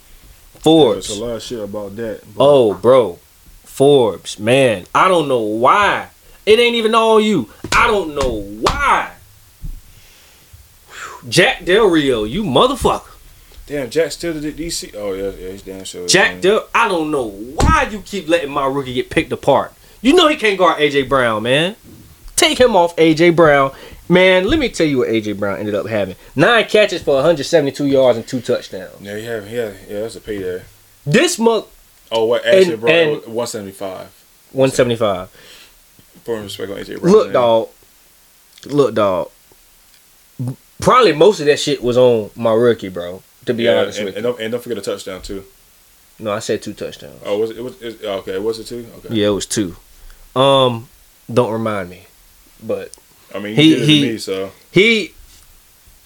Forbes. There's a lot of shit about that. but- Oh, bro. Forbes, man. I don't know why. It ain't even all you. I don't know why. Jack Del Rio, you motherfucker. Damn, Jack still did DC. Oh yeah, yeah, he's damn sure. Jack Del, I don't know why you keep letting my rookie get picked apart. You know he can't guard AJ Brown, man. Take him off AJ Brown. Man, let me tell you what AJ Brown ended up having. Nine catches for 172 yards and two touchdowns. Yeah, yeah, yeah, yeah. That's a payday. This month, Oh, what AJ Brown? One seventy five. 175. Put respect on AJ Brown. Look, man. dog. Look, dog. Probably most of that shit was on my rookie, bro. To be Yeah, honest and, with and you. don't, and don't forget a touchdown too. No, I said two touchdowns. Oh, was it? it was it, okay? Was it two? Okay. Yeah, it was two. Um, don't remind me, but I mean, He- he did it he- to me, so he.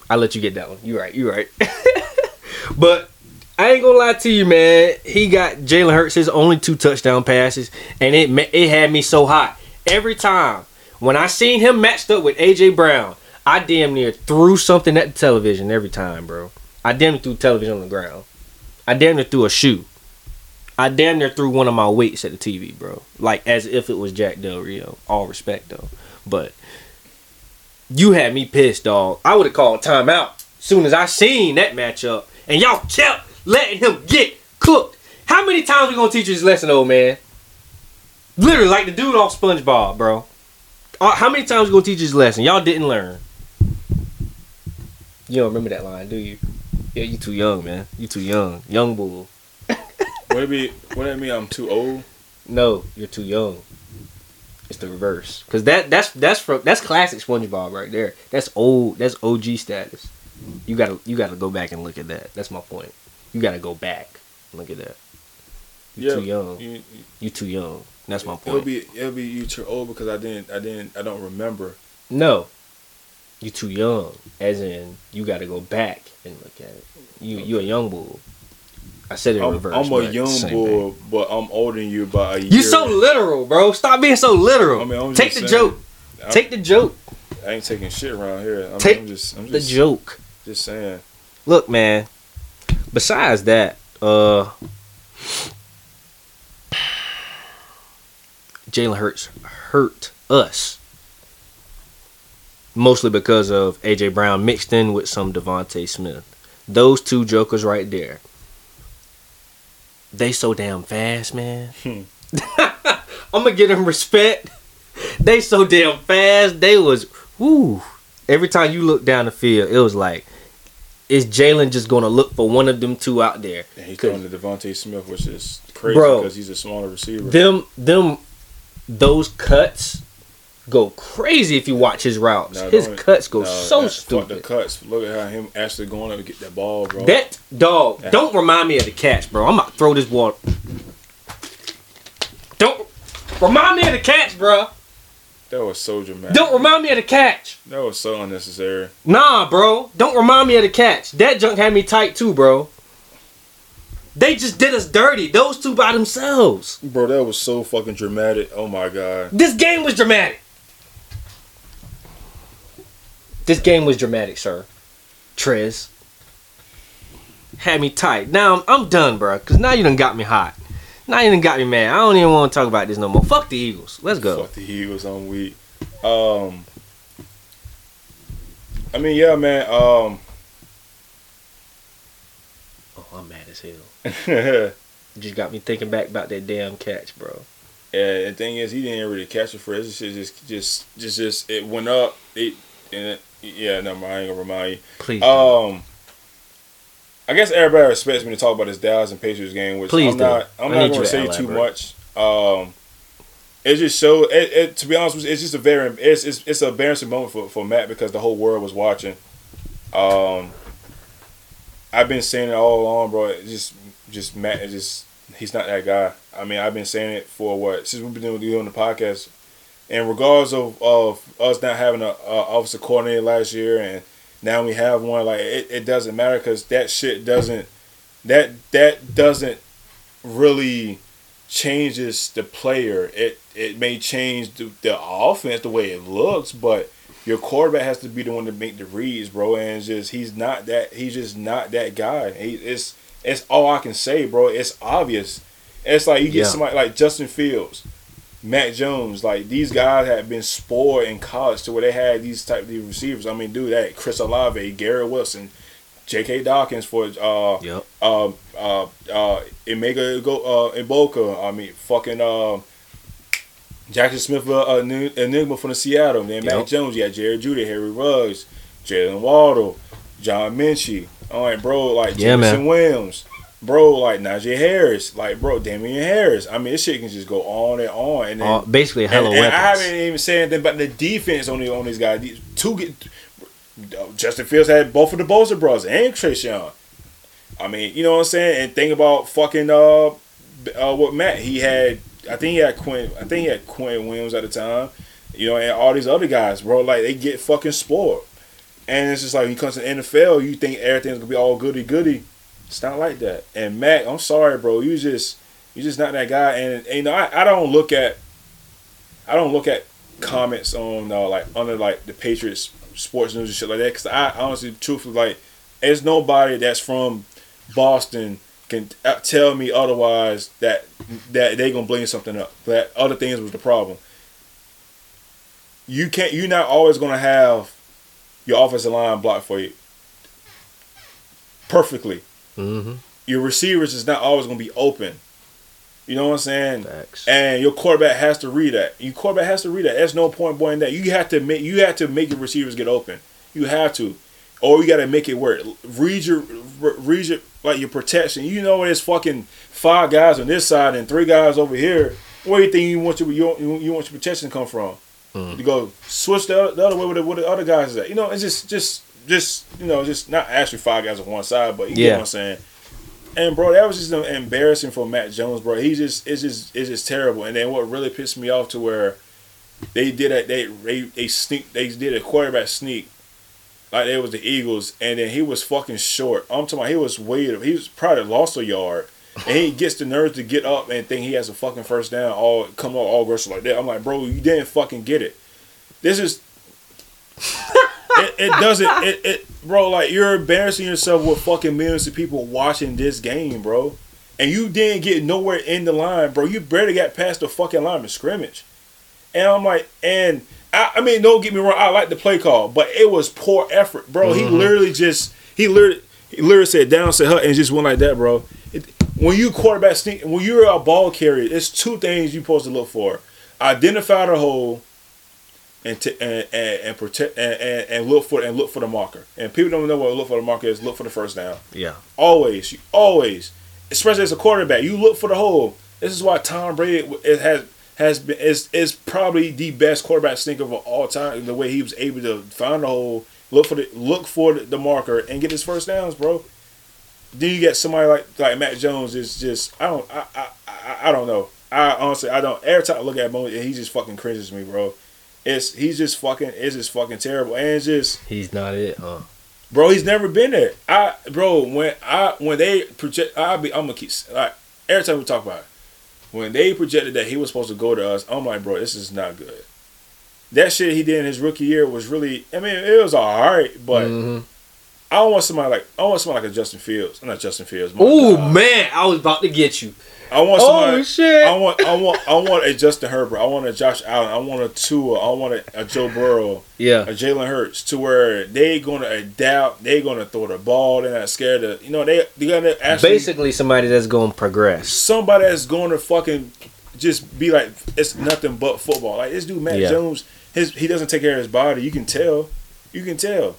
I let you get that one. You're right. You're right. <laughs> but I ain't gonna lie to you, man. He got Jalen Hurts his only two touchdown passes, and it it had me so hot every time when I seen him matched up with AJ Brown. I damn near threw something at the television every time, bro. I damn near threw television on the ground. I damn near threw a shoe. I damn near threw one of my weights at the TV, bro. Like as if it was Jack Del Rio. All respect though, but you had me pissed, dog. I would have called timeout soon as I seen that matchup, and y'all kept letting him get cooked. How many times we gonna teach you this lesson, old man? Literally, like the dude off SpongeBob, bro. Uh, how many times we gonna teach you this lesson? Y'all didn't learn. You don't remember that line, do you? Yeah, you too young, man. You too young. Young bull. would it be? Would that mean I'm too old? No, you're too young. It's the reverse. Cause that that's that's from that's classic SpongeBob right there. That's old. That's OG status. You gotta you gotta go back and look at that. That's my point. You gotta go back. and Look at that. You're too young. You, You too young. That's my point. It'll point. be it'll be you too old because I didn't I didn't I don't remember. no, you too young. As in, you gotta go back and look at it. You you a young bull. I said it in I'm, reverse. I'm a young bull, thing. but I'm older than you by a year. You so literal, bro. Stop being so literal. I mean, I'm Take just the saying. joke. I, Take the joke. I ain't taking shit around here. I'm, Take I'm just I'm The joke. just saying. Look, man. Besides that, uh, <sighs> Jalen Hurts hurt us. Mostly because of AJ Brown mixed in with some DeVonta Smith. Those two jokers right there. They so damn fast, man. Hmm. <laughs> I'm gonna give them respect. They so damn fast. They was woo. Every time you look down the field, it was like, is Jalen just gonna look for one of them two out there? And he's throwing to DeVonta Smith, which is crazy because he's a smaller receiver. them them those cuts go crazy if you watch his routes. No, his cuts go no, so that- fuck the cuts. Look at how him actually going up to get that ball, bro. That dog, don't remind me of the catch, bro. I'm about to throw this ball. Don't remind me of the catch, bro. That was so dramatic. Don't remind me of the catch. That was so unnecessary. Nah, bro. Don't remind me of the catch. That junk had me tight too, bro. They just did us dirty. Those two by themselves. Bro, that was so fucking dramatic. Oh my god. This game was dramatic. This game was dramatic, sir. Trez. Had me tight. Now I'm, I'm done, bro. Cause now you done got me hot. Now you done got me mad. I don't even want to talk about this no more. Fuck the Eagles. Let's go. Fuck the Eagles on week. Um I mean, yeah, man. Um Oh, I'm mad as hell. <laughs> Just got me thinking back about that damn catch, bro. And the thing is, he didn't really catch it for us. This shit just, just, just, just, it went up. It, and it, yeah, no, I ain't gonna remind you. Please. don't. Um, I guess everybody expects me to talk about this Dallas and Patriots game, which Please I'm do. not. I'm I not gonna to say too much. Um, it just showed. It, it, to be honest, with you, it's just a very. It's it's it's a embarrassing moment for, for Matt because the whole world was watching. Um, I've been saying it all along, bro. It just just Matt is just he's not that guy. I mean, I've been saying it for what since we've been doing the podcast. And regards of, of us not having a, a officer coordinator last year, and now we have one, like it, it doesn't matter because that shit doesn't that that doesn't really changes the player. It it may change the, the offense the way it looks, but your quarterback has to be the one to make the reads, bro. And just he's not that. He's just not that guy. He, it's it's all I can say, bro. It's obvious. It's like you get Yeah. somebody like Justin Fields, Mac Jones. Like these guys have been spoiled in college to where they had these type of receivers. I mean, dude, that Chris Olave, Garrett Wilson, J.K. Dobbins for uh Yep. uh, uh, uh, Emeka go uh, Iboka. I mean, fucking uh, Jackson Smith, uh, uh, Enigma from the Seattle. Then Mac Jones. You had Jerry Jeudy, Henry Ruggs, Jaylen Waddle, John Metchie. All right, bro. Like Yeah, man. Jameson Williams. Bro, like Najee Harris, like bro, Damien Harris. I mean, this shit can just go on and on. And then, Uh, basically, and, hella and I weapons. haven't even said anything about the defense on the on these guys. These two get Justin Fields had both of the Bosa brothers and Trayshawn. I mean, you know what I'm saying? And think about fucking uh, uh what Matt he had. I think he had Quinn. I think he had Quinn Williams at the time. You know, and all these other guys, bro. Like they get fucking spoiled. And it's just like when you come to the NFL, you think everything's gonna be all goody goody. It's not like that. And Matt, I'm sorry, bro. You just you just not that guy. And, and you know, I, I don't look at I don't look at comments on uh, like under like the Patriots sports news and shit like that because I honestly, truthfully, like there's nobody that's from Boston can uh, tell me otherwise that that they gonna blame something up. That other things was the problem. You can't. You're not always gonna have your offensive line blocked for you perfectly. Mm-hmm. Your receivers is not always gonna be open. You know what I'm saying? Facts. And your quarterback has to read that. Your quarterback has to read that. There's no point boy in that. You have to make you have to make your receivers get open. You have to, or you got to make it work. Read your read your like your protection. You know there's fucking five guys on this side and three guys over here. Where do you think you want your you, you want your protection to come from? Mm. You go switch the other, the other way with the, where the other guys is at. You know, it's just just just you know just not actually five guys on one side, but you get Yeah. what I'm saying. And bro, that was just embarrassing for Mac Jones, bro. He just it's just it's just terrible. And then what really pissed me off to where they did a they they, they sneak they did a quarterback sneak like it was the Eagles, and then he was fucking short. I'm talking about he was way he was probably lost a yard. And he gets the nerve to get up and think he has a fucking first down, all come up all aggressive like that. I'm like, bro, you didn't fucking get it. This is it, it doesn't it, it bro like you're embarrassing yourself with fucking millions of people watching this game bro and you didn't get nowhere in the line, bro. You barely got past the fucking line of scrimmage. And I'm like, and I, I mean, don't get me wrong, I like the play call, but it was poor effort, bro. He mm-hmm. literally just he literally he literally said down, said hut, and just went like that, bro. It, when you quarterback sneak, when you're a ball carrier, it's two things you're supposed to look for: identify the hole, and t- and, and, and protect and, and, and look for and look for the marker. And people don't know what look for the marker is. Look for the first down. Yeah. Always, you always, especially as a quarterback, you look for the hole. This is why Tom Brady it has has been is is probably the best quarterback sneaker of all time. The way he was able to find the hole, look for the look for the marker, and get his first downs, bro. Then you get somebody like like Mac Jones is just I don't I I, I, I don't know. I honestly I don't. Every time I look at him, he just fucking cringes me, bro. It's he's just fucking it's just fucking terrible, and it's just He's not it, huh? bro. He's never been there. I bro when I when they project, I be I'm gonna keep like every time we talk about it. When they projected that he was supposed to go to us, I'm like, bro, this is not good. That shit he did in his rookie year was really, I mean, it was alright, but Mhm. I don't want somebody like I want somebody like a Justin Fields, I'm not Justin Fields. Oh man, I was about to get you. I want somebody. Oh shit. I want, I want, I want a Justin Herbert. I want a Josh Allen. I want a Tua. I want a, a Joe Burrow. yeah. a Jalen Hurts to where they gonna adapt, they gonna throw the ball, they're not scared to you know, they they gonna actually Basically somebody that's gonna progress. somebody that's gonna fucking just be like it's nothing but football. Like this dude Matt Yeah. Jones, his he doesn't take care of his body. You can tell. You can tell.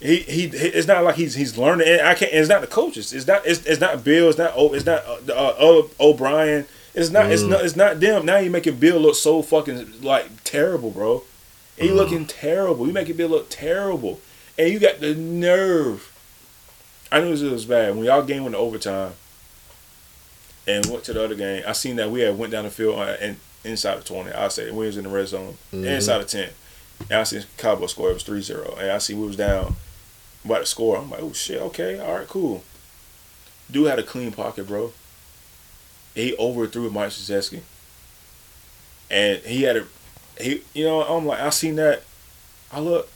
He, he it's not like he's he's learning and I can't it's not the coaches. It's not it's, it's not Bill, it's not O it's not uh, uh, O'Brien. It's not it's Mm. not it's not them. Now you making Bill look so fucking like terrible, bro. He Mm. looking terrible. You making Bill look terrible. And you got the nerve. I knew this was bad. When y'all game went to overtime and went to the other game, I seen that we had went down the field and inside of 20. I say we was in the red zone. Mhm. Inside of 10. And I seen Cowboy score. It was 3-0. And I see we was down about to score. I'm like, oh shit, okay, all right, cool. Dude had a clean pocket, bro. He overthrew Mike Gesicki. And he had a he you know, I'm like, I seen that. I look,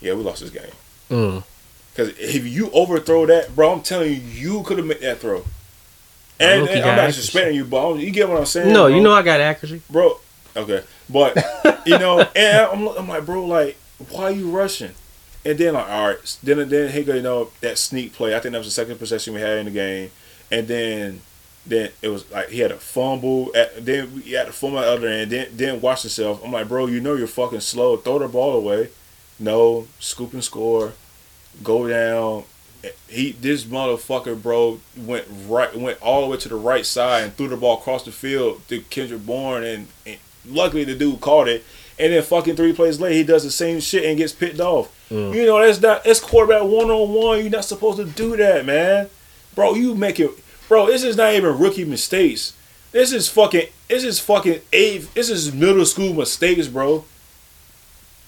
yeah, we lost this game. Mm. Because if you overthrow that, bro, I'm telling you, you could have made that throw. And, and I'm not suspending you, but you get what I'm saying. No, you know I got accuracy. bro. Okay, but you know, <laughs> and I'm, I'm like, bro, like, why are you rushing? And then like, all right, then then he go, you know, that sneak play. I think that was the second possession we had in the game, and then then it was like he had a fumble. At, then he had a fumble at the other end. Then then watch himself. I'm like, bro, you know you're fucking slow. Throw the ball away. No, scoop and score. Go down. He this motherfucker, bro, went right, went all the way to the right side and threw the ball across the field to Kendrick Bourne, and, and luckily the dude caught it. And then fucking three plays later, he does the same shit and gets picked off. Mm. You know that's not that's quarterback one on one. You're not supposed to do that, man, bro. You make it, bro. This is not even rookie mistakes. This is fucking. This is fucking eighth. This is middle school mistakes, bro.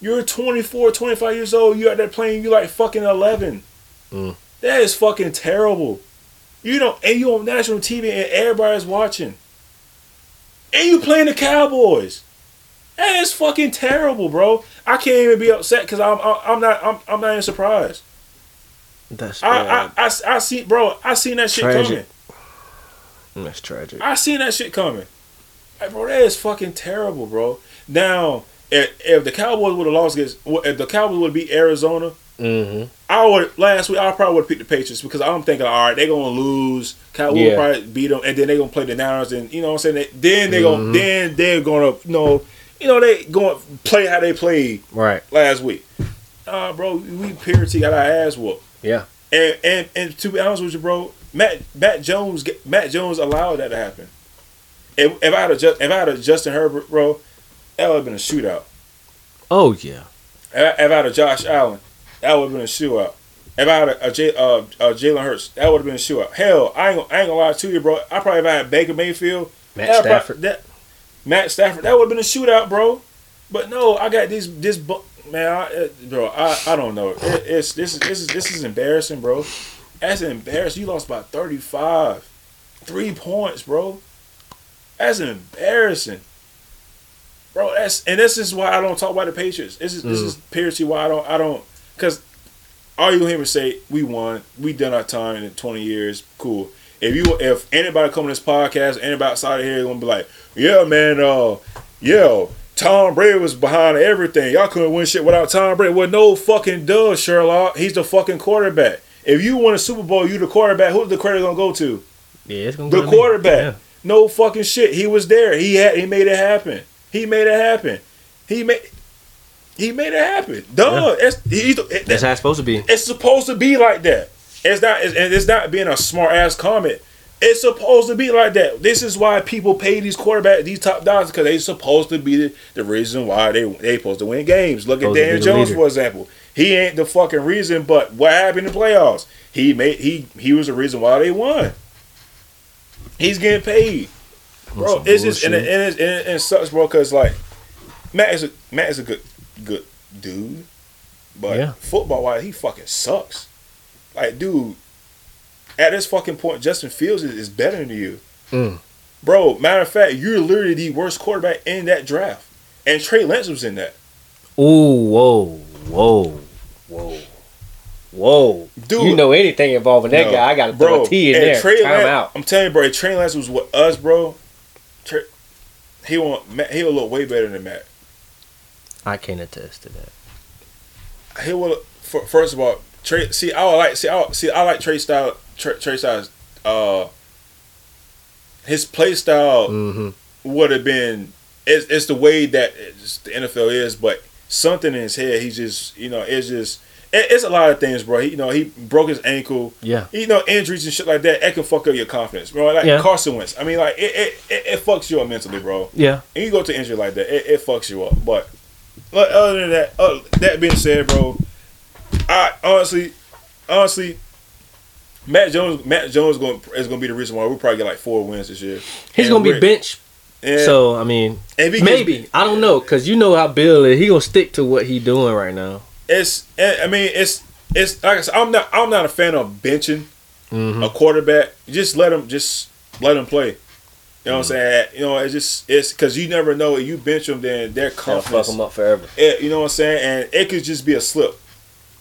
You're 24, 25 years old. You're out there playing. You like fucking 11. Mm. That is fucking terrible. You don't, and you on national TV and everybody's watching. And you playing the Cowboys. That is fucking terrible, bro. I can't even be upset because I'm, I'm not I'm, I'm not even surprised. That's I. I, I, I see, bro. I seen that shit Tragic. coming. That's tragic. I seen that shit coming. Like, bro, that is fucking terrible, bro. Now, if, if the Cowboys would have lost against, if the Cowboys would have beat Arizona, Mm-hmm. I would last week. I probably would have picked the Patriots because I'm thinking, all right, they're gonna lose. Cowboys Yeah. will probably beat them, and then they're gonna play the Niners, and you know what I'm saying. Then they gonna Mhm. then they're gonna you know you know they gonna play how they played Right. last week. Uh, bro, we purity got our ass whooped. Yeah. And and and to be honest with you, bro, Matt Mac Jones Mac Jones allowed that to happen. If, if I had a just, if I had a Justin Herbert, bro, that would have been a shootout. Oh yeah. If I, if I had a Josh Allen, that would have been a shootout. If I had a, a, J, uh, a Jalen Hurts, that would have been a shootout. Hell, I ain't, gonna- I ain't gonna lie to you, bro. I probably if I had Baker Mayfield, Matt Stafford. that Matt Stafford, that would have been a shootout, bro. But no, I got this this bu- man, I, uh, bro. I, I don't know. It, it's this is this is this is embarrassing, bro. That's embarrassing. You lost by thirty five, three points, bro. That's embarrassing, bro. That's and this is why I don't talk about the Patriots. This is this Mm. is seriously why I don't I don't because all you hear me say we won, we done our time in twenty years, cool. If you if anybody come to this podcast, anybody outside of here gonna be like, yeah, man, uh, yeah, Tom Brady was behind everything. Y'all couldn't win shit without Tom Brady. Well, no fucking does, Sherlock. He's the fucking quarterback. If you win a Super Bowl, you the quarterback. Who's the credit gonna go to? Yeah, it's gonna The go quarterback. Yeah. No fucking shit. He was there. He had. He made it happen. He made it happen. He made. He made it happen. Duh. It's, he's the- it- That's how it's supposed to be. it's supposed to be like that. It's not. It's, it's not being a smart ass comment. It's supposed to be like that. This is why people pay these quarterbacks, these top dollars, because they're supposed to be the, the reason why they they supposed to win games. Look at Supposed be Dan Jones leader. for example. He ain't the fucking reason, but what happened in the playoffs? He made he he was the reason why they won. He's getting paid, bro. It's just and it, and, it, and, it, and it sucks, bro, because like Matt is a Matt is a good good dude, but Yeah. football wise, he fucking sucks. Like, dude, at this fucking point, Justin Fields is, is better than you, Mm. bro. Matter of fact, you're literally the worst quarterback in that draft, and Trey Lance was in that. Ooh, whoa, whoa, whoa, whoa. Dude, you know anything involving that No. guy? I got to bro, throw a T in there. Trey Time Lance, out. I'm telling you, bro, if Trey Lance was with us, bro. Trey, he want Matt, he will look way better than Matt. I can't attest to that. he will. For, first of all, Trey. See, I like. See, I see. I like Trey style. Trey, Trey styles. Uh, his play style Mm-hmm. would have been. It's, it's the way that the NFL is, but something in his head. He's just. You know. It's just. It, it's a lot of things, bro. He, you know, he broke his ankle. Yeah. You know, injuries and shit like that. It can fuck up your confidence, bro. Like Yeah. Carson Wentz. I mean, like it. It, it, it fucks you up mentally, bro. Yeah. And you go to injury like that, it, it fucks you up. But but other than that, uh, that being said, bro, I honestly, honestly, Mac Jones, Mac Jones going is going to be the reason why we probably get like four wins this year. He's gonna be Rick- bench. So I mean, he maybe I don't know because you know how Bill is. He gonna stick to what he doing right now. it's. I mean, it's it's like I said, I'm not I'm not a fan of benching Mm-hmm. a quarterback. Just let him just let him play. You know what I'm Mm-hmm. saying? You know, it's just it's because you never know. If you bench them, then their Gonna fuck them up forever. it, you know what I'm saying? And it could just be a slip.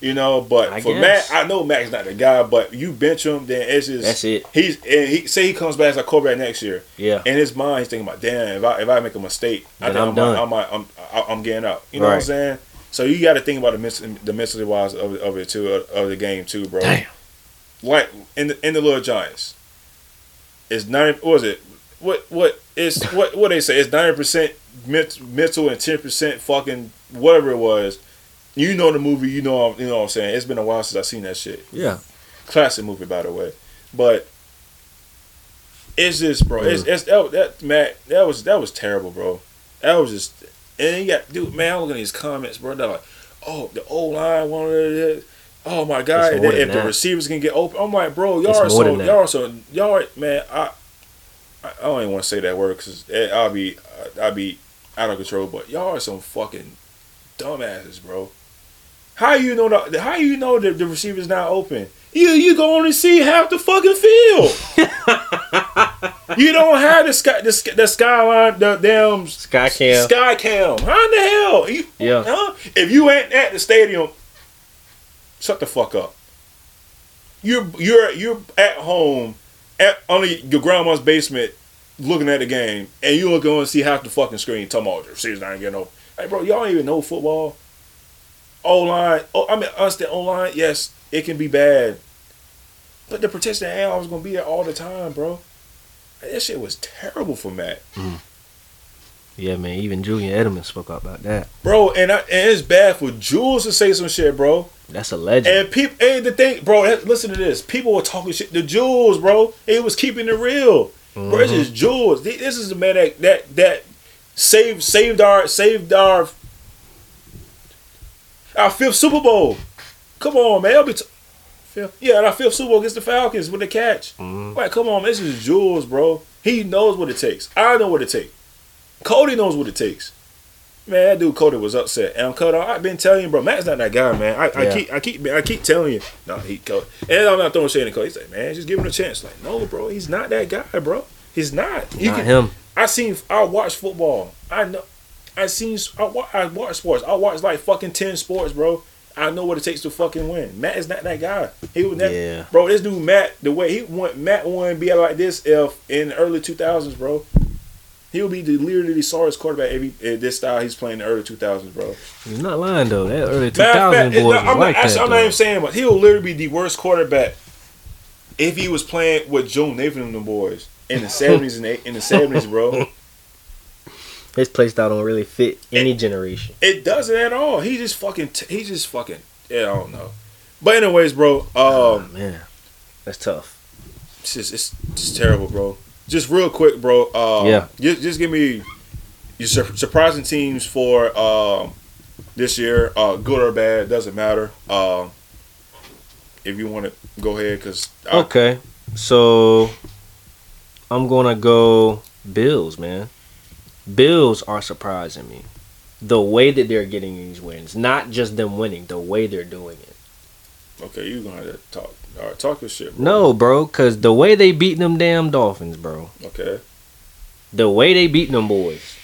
You know, but I for guess. Matt, I know Matt's not the guy, but you bench him, then it's just That's it. He's and he say he comes back as a quarterback next year. Yeah. In his mind, he's thinking about, damn, if I if I make a mistake, I think I'm, I'm, done. I'm, I'm, I'm, I'm getting out. You know what I'm saying? So you got to think about the the mentally wise of, of it too of, of the game too, bro. Damn. Like in the in the little Giants, it's nine. What was it? What what is what what they say? It's ninety percent mental and ten percent fucking whatever it was. You know the movie. You know you know what I'm saying. It's been a while since I've seen that shit. Yeah. Classic movie, by the way. But it's just, bro. It's, it's that, that Matt. That was that was terrible, bro. That was just. And then you got dude, man. I'm looking at these comments, bro. They're like, oh, the old line wanted it. Oh my god! It's And then than if the that. receivers can get open, I'm like, bro, y'all It's are so, y'all are so, y'all are, man. I, I I don't even want to say that word because I'll be, I'll be out of control. But y'all are some fucking dumbasses, bro. How you know the, How you know that the receiver's not open? You you can only see half the fucking field. <laughs> you don't have the sky the, the skyline the damn Sky cam. sky cam. How in the hell? You, Yeah. Huh? If you ain't at the stadium, shut the fuck up. You're you're you're at home at only your grandma's basement looking at the game, and you look going to see half the fucking screen. Talking about the season not getting open. Hey, bro, y'all don't even know football. O line, oh, I mean, understand O line. Yes, it can be bad, but the protection and was gonna be there all the time, bro. That shit was terrible for Matt. Hmm. Yeah, man. Even Julian Edelman spoke out about that. Bro, and, I, and it's bad for Jules to say some shit, bro. That's a legend. And people, and the thing, bro, listen to this. People were talking shit. The Jules, bro, he was keeping it real. Bro, this mm-hmm. is Jules. This is the man that that that saved saved our saved our our fifth Super Bowl. Come on, man. Be t- fifth, yeah, our fifth Super Bowl against the Falcons with the catch. Mm-hmm. Like, come on, man. This is Jules, bro. He knows what it takes. I know what it takes. Cody knows what it takes. Man, that dude Cody was upset. And Cody, I've been telling you, bro, Matt's not that guy, man. I, I Yeah. keep I keep I keep telling you. No, he Cody. And I'm not throwing shade at Cody. He's like, man, just give him a chance. Like, no, bro, he's not that guy, bro. He's not. You Not can- him. I seen I watch football. I know I seen I watch, I watch sports. I watch like fucking ten sports, bro. I know what it takes to fucking win. Matt is not that guy. He would never, Yeah. bro. This dude Matt, the way he want Matt wouldn't be like this if in the early two thousands, bro. He would be the literally sorriest quarterback he, if this style he's playing in the early two thousands, bro. You're not lying though. That early two it- boys I'm, was not, like actually. I'm not even saying, but he'll literally be the worst quarterback if he was playing with Joe Namath and the boys in the seventies and eight, in the seventies, bro. <laughs> His play style don't really fit any generation. It doesn't at all. He just fucking. T- he just fucking. Yeah, I don't know. But anyways, bro. Oh Um, man, that's tough. it's just it's just terrible, bro. Just real quick, bro. Uh, Yeah. Just, just give me your sur- surprising teams for um this year. Uh, good or bad doesn't matter. Um, if you want to go ahead, because Okay, so I'm gonna go Bills, man. Bills are surprising me. The way that they're getting these wins, not just them winning, the way they're doing it. okay, you're gonna have to talk. All right, talk your shit. Bro. No, bro, cause the way they beat them damn Dolphins, bro. Okay. The way they beat them boys.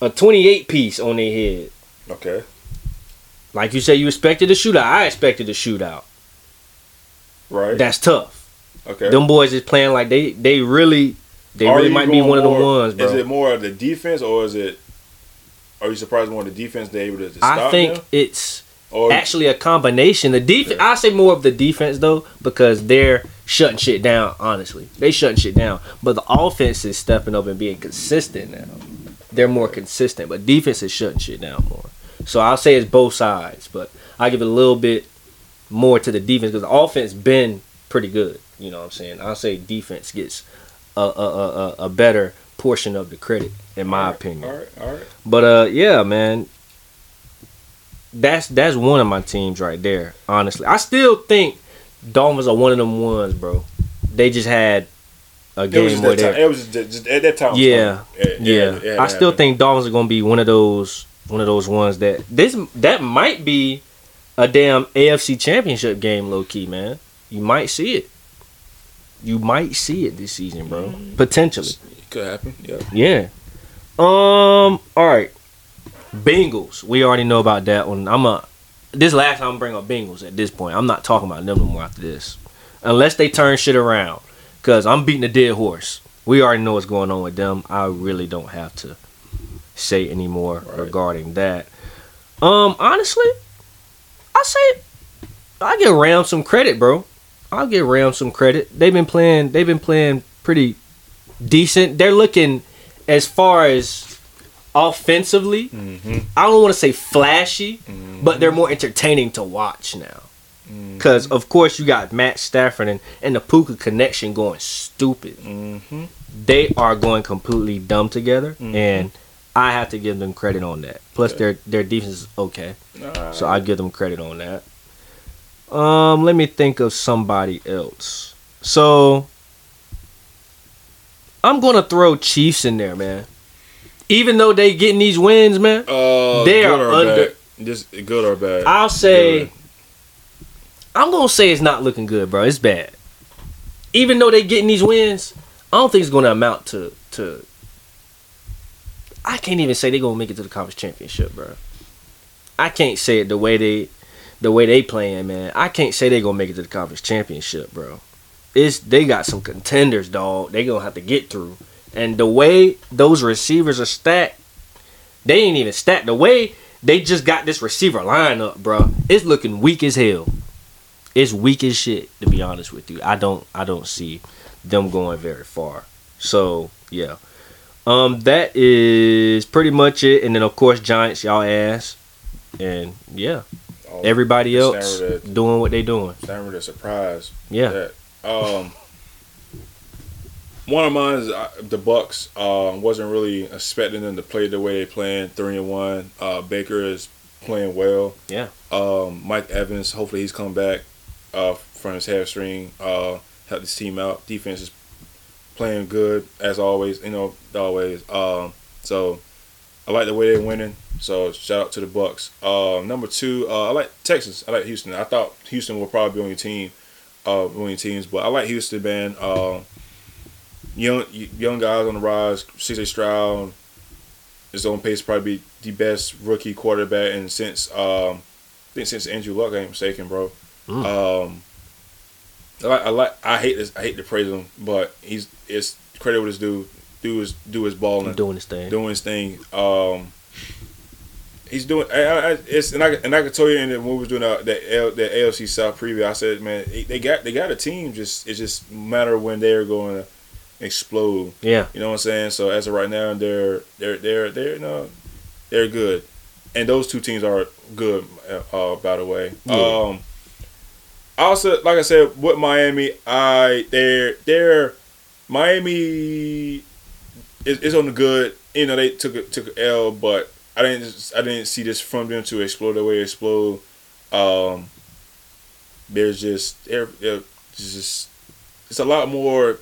A 28 piece on their head. Okay. Like you said, you expected a shootout. I expected a shootout. Right. That's tough. okay. Them boys is playing like they they really they Are really might be one of the ones, bro. Is it more of the defense, or is it? Are you surprised more of the defense they able to stop I think them? it's Or actually a combination. The defense. I say more of the defense though, because they're shutting shit down. Honestly, they shutting shit down. But the offense is stepping up and being consistent now. They're more consistent, but defense is shutting shit down more. So I'll say it's both sides, but I give it a little bit more to the defense because the offense been pretty good. You know what I'm saying? I'll say defense gets a a, a, a- better portion of the credit, in my All right, opinion. All right. All right. But uh, yeah, man, that's that's one of my teams right there. Honestly, I still think Dolphins are one of them ones, bro. They just had a It game where that time. they, It was just, at that time. it Yeah. It- it yeah. had- it I still think Dolphins are gonna be one of those one of those ones that this that might be a damn AFC Championship game, low key, man. You might see it. You might see it this season, bro. Mm. Potentially. it could happen. Yeah. Yeah. Um. All right. Bengals. We already know about that one. I'm a. This last time I'm bring up Bengals at this point. I'm not talking about them no more after this, unless they turn shit around. Cause I'm beating a dead horse. We already know what's going on with them. I really don't have to say anymore Right. regarding that. Um. Honestly, I say I give Rams some credit, bro. I'll give Rams some credit. They've been playing. They've been playing pretty decent. They're looking as far as offensively. Mm-hmm. I don't want to say flashy, but they're more entertaining to watch now. Because of course you got Matt Stafford and, and the Puka connection going stupid. Mm-hmm. They are going completely dumb together, and I have to give them credit on that. Plus Okay. their their defense is okay, Nah, so I give them credit on that. Um, let me think of somebody else. So I'm gonna throw Chiefs in there, man. Even though they getting these wins, man, uh, they good are or under- Bad? Just good or bad? I'll say Good. I'm gonna say it's not looking good, bro. It's bad. Even though they getting these wins, I don't think it's gonna amount to to. I can't even say they gonna make it to the conference championship, bro. I can't say it the way they, the way they playing, man. I can't say they gonna make it to the conference championship, bro. It's they got some contenders, dog. They gonna have to get through, and the way those receivers are stacked, they ain't even stacked. The way they just got this receiver lineup, bro, it's looking weak as hell. It's weak as shit, to be honest with you. I don't I don't see them going very far. So yeah. Um that is pretty much it. And then of course Giants, y'all ass. And yeah. Everybody else the- doing what they doing. Never the surprise. Yeah. That. Um, one of mine is uh, the Bucks. Uh, wasn't really expecting them to play the way they playing. Three and one. Uh, Baker is playing well. Yeah. Um, Mike Evans. Hopefully he's come back uh, from his hamstring. Uh, help this team out. Defense is playing good as always. You know, always. Um, so I like the way they're winning. So shout out to the Bucks. Uh, number two, uh, I like Texas. I like Houston. I thought Houston will probably be on your team, uh, winning teams, but I like Houston, man. Uh, young young guys on the rise. CJ Stroud is on pace to probably be the best rookie quarterback, and since um, think since Andrew Luck, I ain't mistaken, bro. Mm. Um, I like, I like, I hate this. I hate to praise him, but he's it's credit what his due. Do his do his balling, doing his thing. doing his thing. Um, he's doing. I, I, it's and I and I can tell you in the, when we was doing the the, L, the AFC South preview, I said, man, they got they got a team. Just it's just a matter of when they're going to explode. Yeah. You know what I'm saying? So as of right now, they're they're they're they're no, they're good, and those two teams are good. Uh, by the way, Yeah. um, also like I said with Miami, I they're they're Miami is on the good. You know they took a, took L, but I didn't I didn't see this from them to explode the way they explode. Um, there's just they're just it's a lot more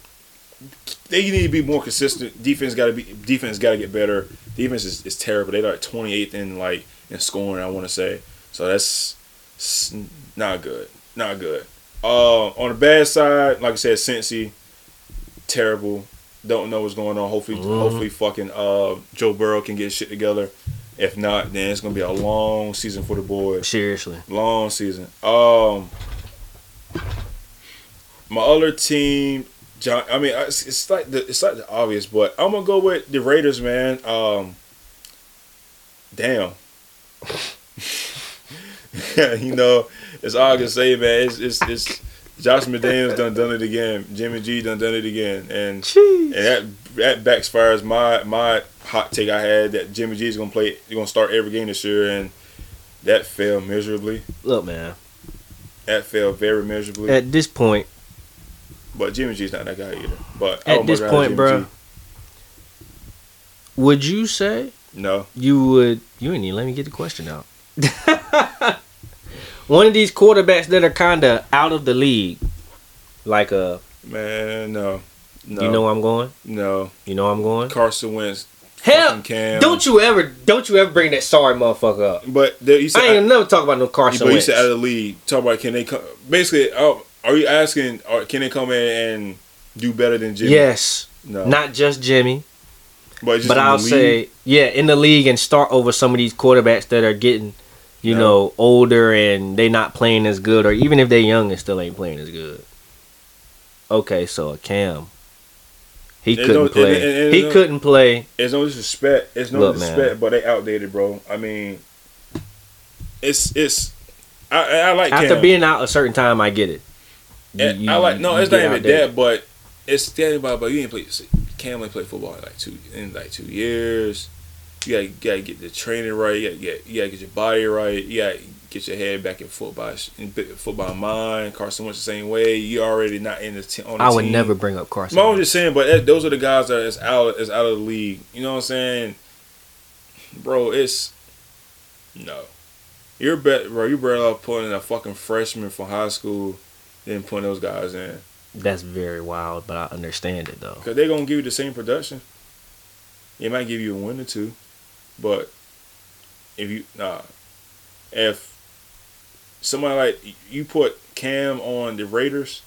they need to be more consistent. Defense got to be defense got to get better. Defense is, is terrible. They're like 28th in like in scoring. I want to say so. That's not good. Not good. Uh, on the bad side, like I said, Cincy, terrible. Don't know what's going on. Hopefully, Mhm. hopefully, fucking uh, Joe Burrow can get shit together. If not, then it's gonna be a long season for the boys. Seriously. Long season. Um, my other team, John. I mean, it's, it's like the it's like the obvious, but I'm gonna go with the Raiders, man. Um, damn. <laughs> you know, it's all I can say, man. It's it's, it's Josh McDaniels done done it again. Jimmy G done done it again, and and that that backfires my my hot take I had that Jimmy G is gonna play, gonna start every game this year, and that failed miserably. Look, man. That failed very miserably. At this point, but Jimmy G's not that guy either. But at would this point, bro, G. would you say No, you would? You didn't even let me get the question out. <laughs> One of these quarterbacks that are kind of out of the league, like a, man, no, no. you know where I'm going. no. You know where I'm going. Carson Wentz. Hell, don't you ever, don't you ever bring that sorry motherfucker up. But there, you said, I ain't gonna never talk about no Carson. but you said out of the league. Talk about can they come? Basically, uh, are you asking? Or can they come in and do better than Jimmy? Yes, No. not just Jimmy, but just but I'll say, yeah, in the league and start over some of these quarterbacks that are getting, you No. know, older and they not playing as good, or even if they're young and still ain't playing as good. Okay, so a Cam, he There's couldn't no- play. and- and- and he no- couldn't play. It's no disrespect. It's no Look, man. but they outdated, bro. I mean, it's it's. I I like After Cam. being out a certain time, I get it. You- And you- I like no, it's not even that, but it's standing by. But you ain't play. Cam ain't played football in like two in like two years. You gotta, gotta get the training right. You gotta get you gotta get your body right. You gotta get your head back in football in football mind. Carson Wentz the same way. You already not in the team. On the I would never bring up Carson. No, I'm just saying, but that, those are the guys that is out is out of the league. You know what I'm saying, bro? It's no. You're bet, bro. You better off putting a fucking freshman from high school than putting those guys in, That's very wild, but I understand it though. cause they're gonna give you the same production. It might give you a win or two, but if you nah, if somebody like you put Cam on the Raiders,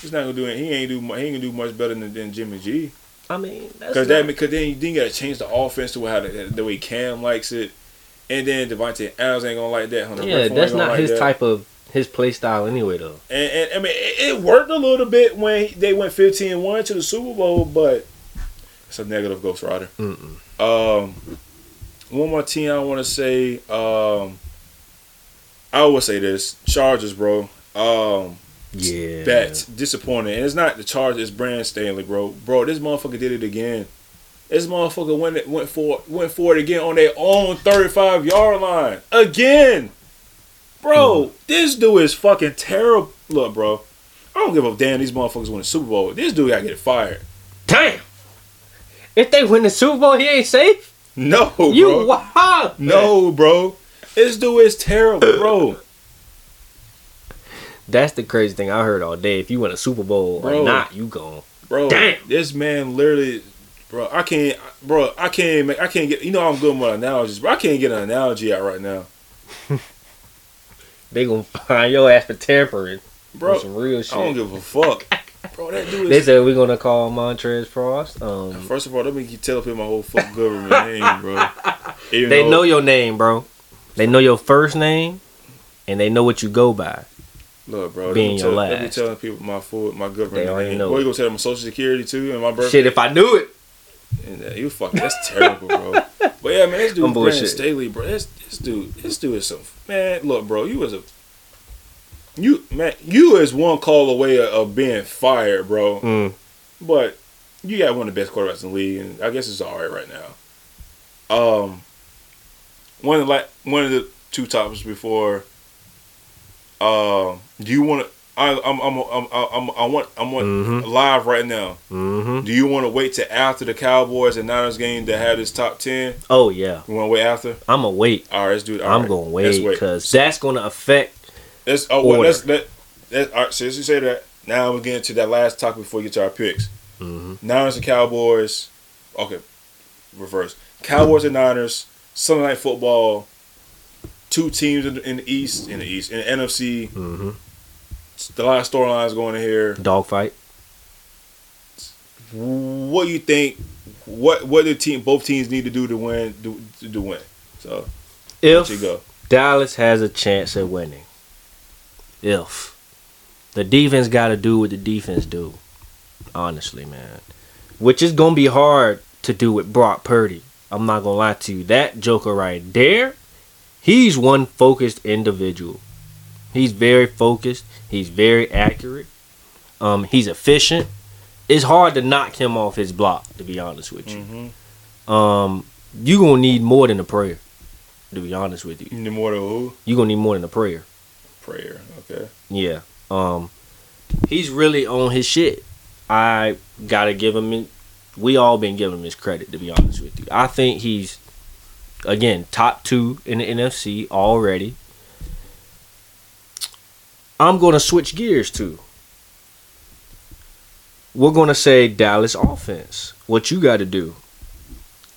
he's not gonna do it. He ain't do he ain't gonna do much better than, than Jimmy G. I mean, Because that because then you then you gotta change the offense to how the, the way Cam likes it, and then Davante Adams ain't gonna like that. Hunter yeah, that's not like his that. type of his play style anyway though. And, and I mean, it, it worked a little bit when they went 15-1 to the Super Bowl, but it's a negative Ghost Rider. Mm-mm. Um, one more team I want to say. Um, I will say this: Chargers, bro. Um, Yeah, That's disappointing. And it's not the charge, it's Brandon Staley, bro. Bro, this motherfucker did it again. This motherfucker went went for went for it again on their own 35 yard line. Again. Bro, this dude is fucking terrible. Look, bro. I don't give a damn these motherfuckers win the Super Bowl. This dude gotta get fired. Damn. If they win the Super Bowl, he ain't safe. No, You bro. wild. No, bro. This dude is terrible, bro. That's the crazy thing I heard all day. If you win a Super Bowl Bro. or not, you gone. Bro, Damn. this man literally, bro. I can't, bro. I can't make. I can't get. You know, I'm good with analogies, but I can't get an analogy out right now, <laughs> They gonna find your ass for tampering. bro. Some real shit. I don't give a fuck, bro. That dude They said we're gonna call Montrez Frost. Um, First of all, let me keep telling people my whole fuck government <laughs> name, bro. Even they though- know your name, bro. They know your first name and they know what you go by. Look, bro. Being let your tell, Let me last. telling people my full, my government They already name. know. What you gonna tell them my social security too and my birthday? Shit, if I knew it, And, uh, you fucking that's terrible, bro. But yeah, man, this <laughs> dude I'm Brandon bullshit. Staley, bro. This, this dude, this dude is some man. Look, bro, you was a you man, you is one call away of, of being fired, bro. mm, But you got one of the best quarterbacks in the league, and I guess it's all right right now. Um, one of the, like one of the two topics before. Um, do you want to? I I'm I'm I'm I'm I want I want Mhm. live right now. hmm Do you want to wait till after the Cowboys and Niners game to have this top ten? oh yeah, You want to wait after? I'm gonna wait. All right, let's do it. All I'm right, gonna wait because that's gonna affect. Let's oh well, Order. let's let let all right. Since you say that, now we're getting to that last topic before we get to our picks. hmm Niners and Cowboys. Okay, reverse. Cowboys and Niners. Sunday night football. Two teams in the, in the East, in the East, in the NFC. hmm The last storylines going in here. Dogfight. What do you think? What what do team both teams need to do to win? Do, to win? So If you go. Dallas has a chance at winning. If the defense got to do what the defense do, honestly, man, which is gonna be hard to do with Brock Purdy. I'm not gonna lie to you. That Joker right there, he's one focused individual. He's very focused. He's very accurate. Um, he's efficient. It's hard to knock him off his block, to be honest with you. Mm-hmm. Um, you gonna need more than a prayer. To be honest with you, You need more than who? you gonna need more than a prayer. Prayer. Okay. Yeah. Um he's really on his shit. I gotta give him we all been giving him his credit to be honest with you. I think he's again top two in the NFC already. I'm gonna switch gears to. We're gonna say Dallas offense. What you gotta do.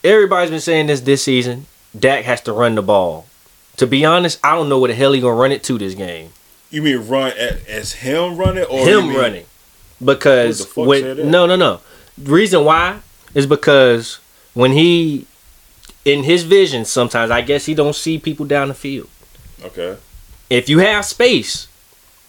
Everybody's been saying this this season. Dak has to run the ball. To be honest, I don't know what the hell he gonna run it to this game You mean run as, as him running or him running. Because Who the fuck when no no no. Reason why is because when he in his vision sometimes i guess he don't see people down the field. Okay. if you have space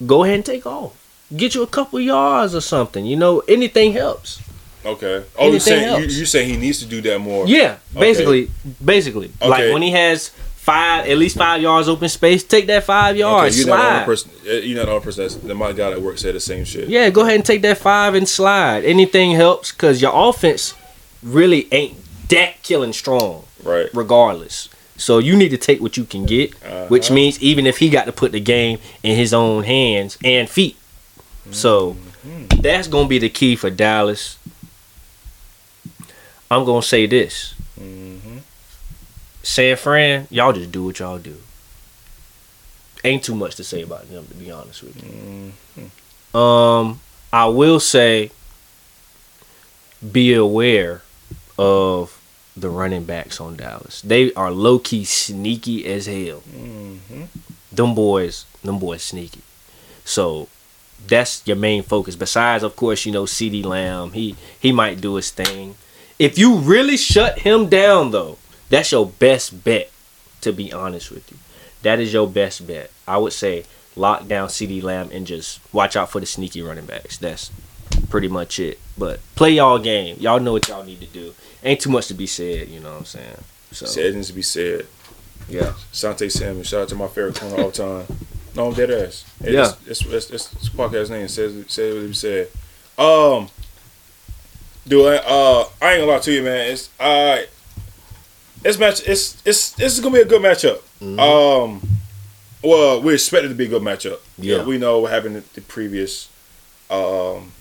go ahead and take off. Get you a couple yards or something you know anything helps. Okay. Oh, you saying you, you saying he needs to do that more? yeah basically basically. Like when he has five at least five yards open space take that five Okay, yards you're not the only slide person. You're not the only person. That's, that my guy at work said the same shit. Yeah, go ahead and take that five and slide. Anything helps because your offense really ain't that killing strong, Right. regardless. So you need to take what you can get, which Uh-huh. means even if he got to put the game in his own hands and feet. So Mm-hmm. that's gonna be the key for Dallas. I'm gonna say this. San Fran, y'all just do what y'all do. Ain't too much to say about them, to be honest with you. Mm-hmm. Um, I will say, be aware of the running backs on Dallas. They are low key sneaky as hell. Mm-hmm. Them boys, them boys sneaky. So that's your main focus. Besides, of course, you know, CeeDee Lamb. He he might do his thing. If you really shut him down, though, that's your best bet. To be honest with you, that is your best bet. I would say lock down CeeDee Lamb and just watch out for the sneaky running backs. That's pretty much it. But play y'all game. Y'all know what y'all need to do. Ain't too much to be said. You know what I'm saying? So Said needs to be said. yeah. Sante Salmon. Shout out to my favorite corner of all time. No, I'm dead ass. Hey, Yeah. It's, it's, it's podcast name. Says says what he said. Um, dude, I, uh, I ain't gonna lie to you, man. It's I. This match, it's it's this is gonna be a good matchup. Mhm. Um, well, we expect it to be a good matchup. Yeah. we know what happened the previous um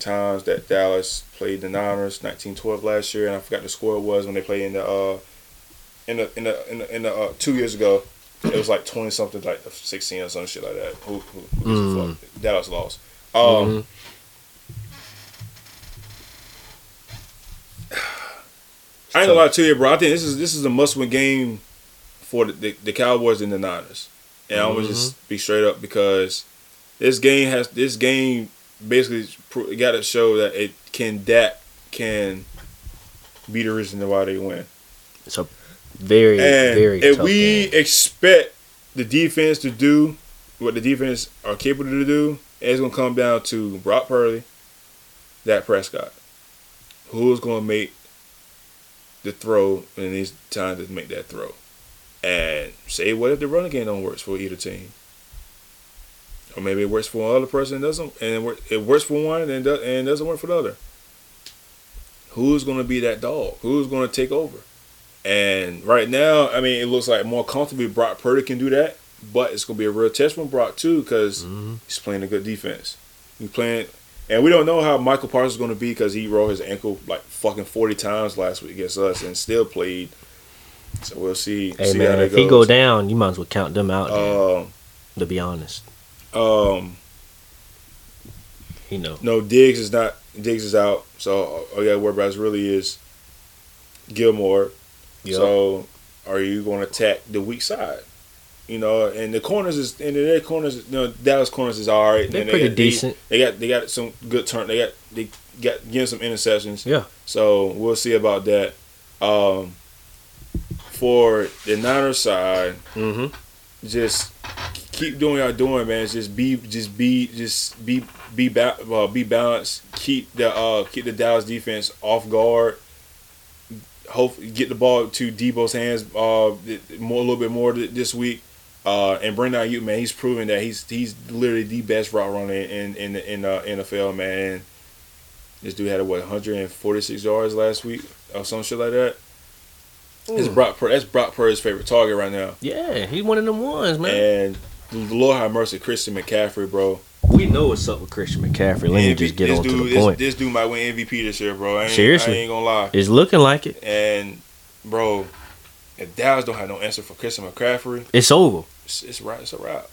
times that Dallas played the Niners, nineteen twelve last year, and I forgot the score it was when they played in the uh in the in the in the, in the uh, two years ago. It was like twenty something, like sixteen or some shit like that. Who, who, who Mm. Dallas lost. Um, Mhm. I ain't gonna lie to you, bro. I think this is this is a must win game for the, the, the Cowboys and the Niners. And I'm gonna just mm-hmm. be straight up because this game has this game basically got to show that it can that can be the reason why they win. It's a very And very if we game. expect the defense to do what the defense are capable to do, it's gonna come down to Brock Purdy, Dak Prescott. Who's gonna make the throw and it's time to make that throw? And say what if the running game don't work for either team? Or maybe it works for one other person and doesn't and it, wor- it works for one and, do- and doesn't work for the other. Who's gonna be that dog? Who's gonna take over? And right now, I mean, it looks like more comfortably Brock Purdy can do that, but it's gonna be a real test from Brock too because Mm-hmm. he's playing a good defense. He's playing, and we don't know how Micah Parsons is gonna be because he rolled his ankle like fucking forty times last week against us and still played. So we'll see. Hey see man, if he go down, you might as well count them out. Um, to be honest, um, you know. no, Diggs is not. Diggs is out. So all you got to worry about is really is Gilmore. Yup. So are you going to attack the weak side? You know, and the corners is and their corners. You know, Dallas corners is all right. They're And they pretty got- they- decent. They got they got some good turn. They got they got getting some interceptions. Yeah. So we'll see about that. Um, for the Niners side, Mm-hmm. just keep doing what y'all doing, man. Just be, just be, just be, be, ba- uh, be balanced. Keep the, uh, keep the Dallas defense off guard. Hope get the ball to Deebo's hands, uh, more a little bit more th- this week. Uh, and Brandon Aiyuk, man, he's proven that he's he's literally the best route runner in in the in, uh, NFL, man. This dude had what 146 yards last week or some shit like that. It's Brock. Pur- That's Brock Purdy's favorite target right now. Yeah, he's one of them ones, man. And the Lord have mercy, Christian McCaffrey, bro. we know what's up with Christian McCaffrey. Let me just get this on dude, to the this, point. This dude might win MVP this year, bro. I ain't, Seriously. I ain't gonna lie. It's looking like it. And bro, if Dallas don't have no answer for Christian McCaffrey, It's over. it's, it's right. It's a wrap.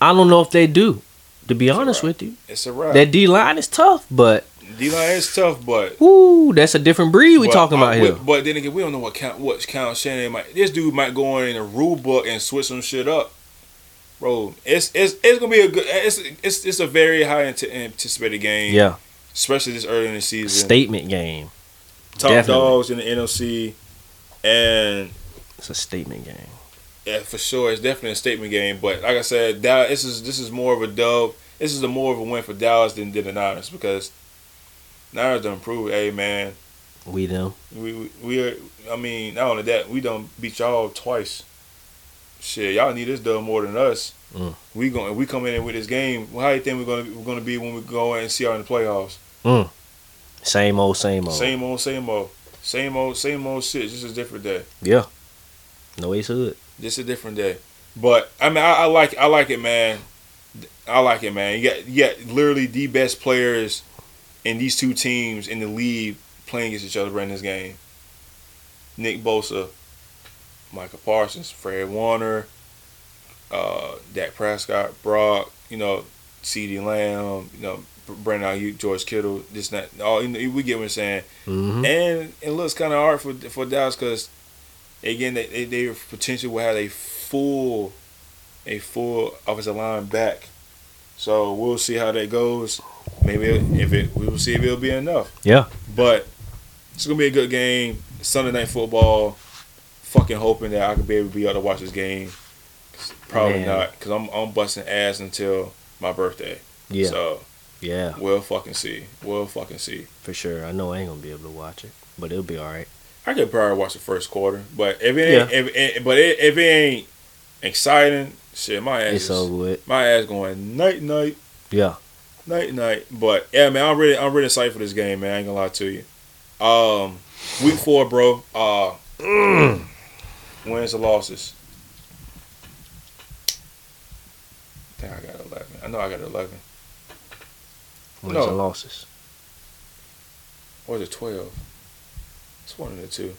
I don't know if they do. To be It's honest with you, It's a wrap. that D line is tough, but D line is tough, but whoo, that's a different breed we but, talking about here. But then again, we don't know what count what Kyle Shanahan might. This dude might go in a rule book and switch some shit up, bro. It's it's it's gonna be a good. It's it's it's a very high anticipated game. Yeah, especially this early in the season. statement game. top definitely. dogs in the NFC, and It's a statement game. yeah, for sure, it's definitely a statement game. But like I said, Dallas, this is this is more of a dub. This is a more of a win for Dallas than, than the Niners because Niners done prove, hey man, We them. we we, we are, I mean, not only that, we done beat y'all twice. Shit, y'all need this dub more than us. Mm. We going we coming in with this game. Well, how you think we're gonna we're gonna be when we go in and see y'all in the playoffs? Same old, same old. Same old, same old, same old, same old shit. Just a different day. Yeah. No Ace Hood. Just a different day. But I mean, I, I like I like it, man. I like it, man. You got you got literally the best players in these two teams in the league playing against each other in this game. Nick Bosa, Micah Parsons, Fred Warner, uh, Dak Prescott, Brock, you know, CeeDee Lamb, you know, Brandon Aiyuk, George Kittle, this that. All you know, we get what I'm saying. Mm-hmm. And it looks kind of hard for for Dallas because again they, they they potentially will have a full a full offensive line back. So we'll see how that goes. Maybe if it we will see if it'll be enough. Yeah. But it's gonna be a good game. Sunday night football. Fucking hoping that I could be able to be able to watch this game. Probably Man. not because I'm I'm busting ass until my birthday. Yeah. So yeah. we'll fucking see. We'll fucking see. For sure. I know I ain't gonna be able to watch it, but it'll be all right. I could probably watch the first quarter, but if it ain't, if, if, but it, if it ain't exciting, shit, my ass, It's is, over with. my ass going night night Yeah. night night. But yeah, man, I'm really I'm really excited for this game, man. I ain't gonna lie to you. Um, week four, bro. Uh, <clears throat> wins or losses? I think I got eleven. I know I got eleven. Wins No. and losses. Or is it twelve? It's one of the two.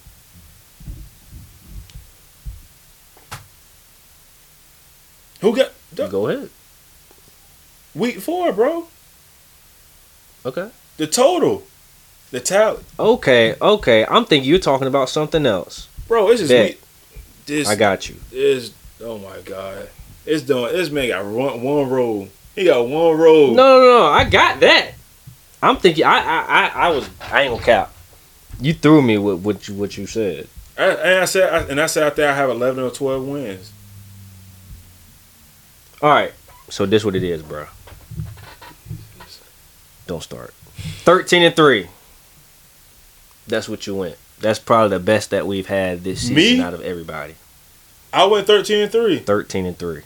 Who got the, Go ahead. week four, bro? Okay. The total, the tally, Okay. Okay. I'm thinking you're talking about something else. bro. It's just Bet. week. This I got you. is oh my god. It's doing. This man got one, one roll. He got one roll. No, no, no. I got that. I'm thinking. I, I, I, I was. I ain't gonna cap. You threw me with what you, what you said. I, and I said, I, and I said out there, I have eleven or twelve wins. All right. So this what it is, bro. Don't start. Thirteen and three. That's what you went. That's probably the best that we've had this season Me? out of everybody. I went 13 and 3. Thirteen and three.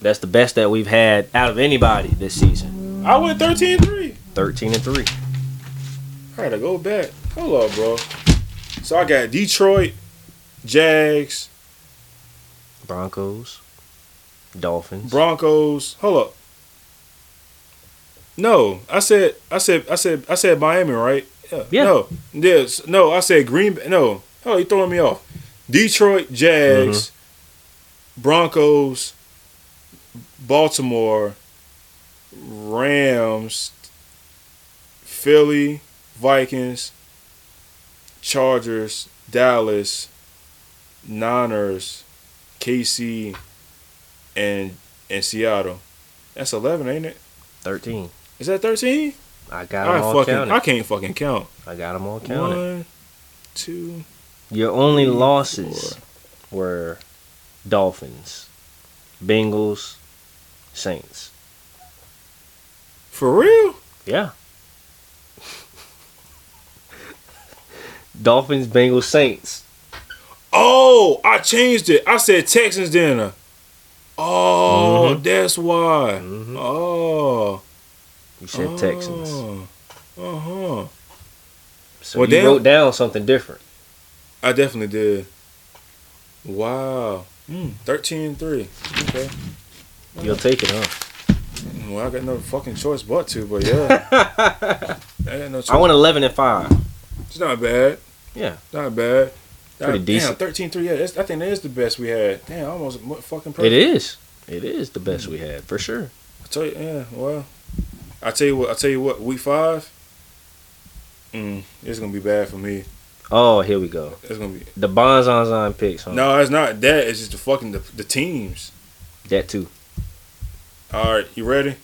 That's the best that we've had out of anybody this season. I went 13 and 3. Thirteen and three. I gotta go back. Hold up, bro. So I got Detroit, Jags, Broncos, Dolphins. Broncos. Hold up. No, I said, I said, I said, I said Miami, right? Yeah. Yeah. No, yes, no. I said Green. Bay. No, oh, you throwing me off. Detroit, Jags, mm-hmm. Broncos, Baltimore, Rams, Philly, Vikings, Chargers, Dallas, Niners, KC, and and Seattle. That's eleven, ain't it? Thirteen. Is that thirteen? I got them I all fucking counted. I can't fucking count. I got them all counted. One, two. Your only three, losses four. were Dolphins, Bengals, Saints. For real? Yeah. Dolphins, Bengals, Saints. Oh, I changed it. I said Texans dinner. Oh, Mhm. that's why. Mhm. Oh. You said Texans. Uh huh. So Well, you damn. wrote down something different. I definitely did. Wow. Mm, 13 and 3. Okay. You'll take it, huh? Well, I got no fucking choice but to, but yeah. <laughs> I no. I went 11 and 5. It's not bad. Yeah. Not bad. Pretty Damn, decent. 13 3. Yeah, that's, I think that is the best we had. Damn, almost fucking It perfect. is. It is the best we had, for sure. I tell you, yeah, well, I tell you what, I tell you what, week five, mm, it's gonna be bad for me. Oh, here we go. It's gonna be The Bonzonzon picks, huh? no, it's not that. It's just the fucking the, the teams. That too. All right, you ready?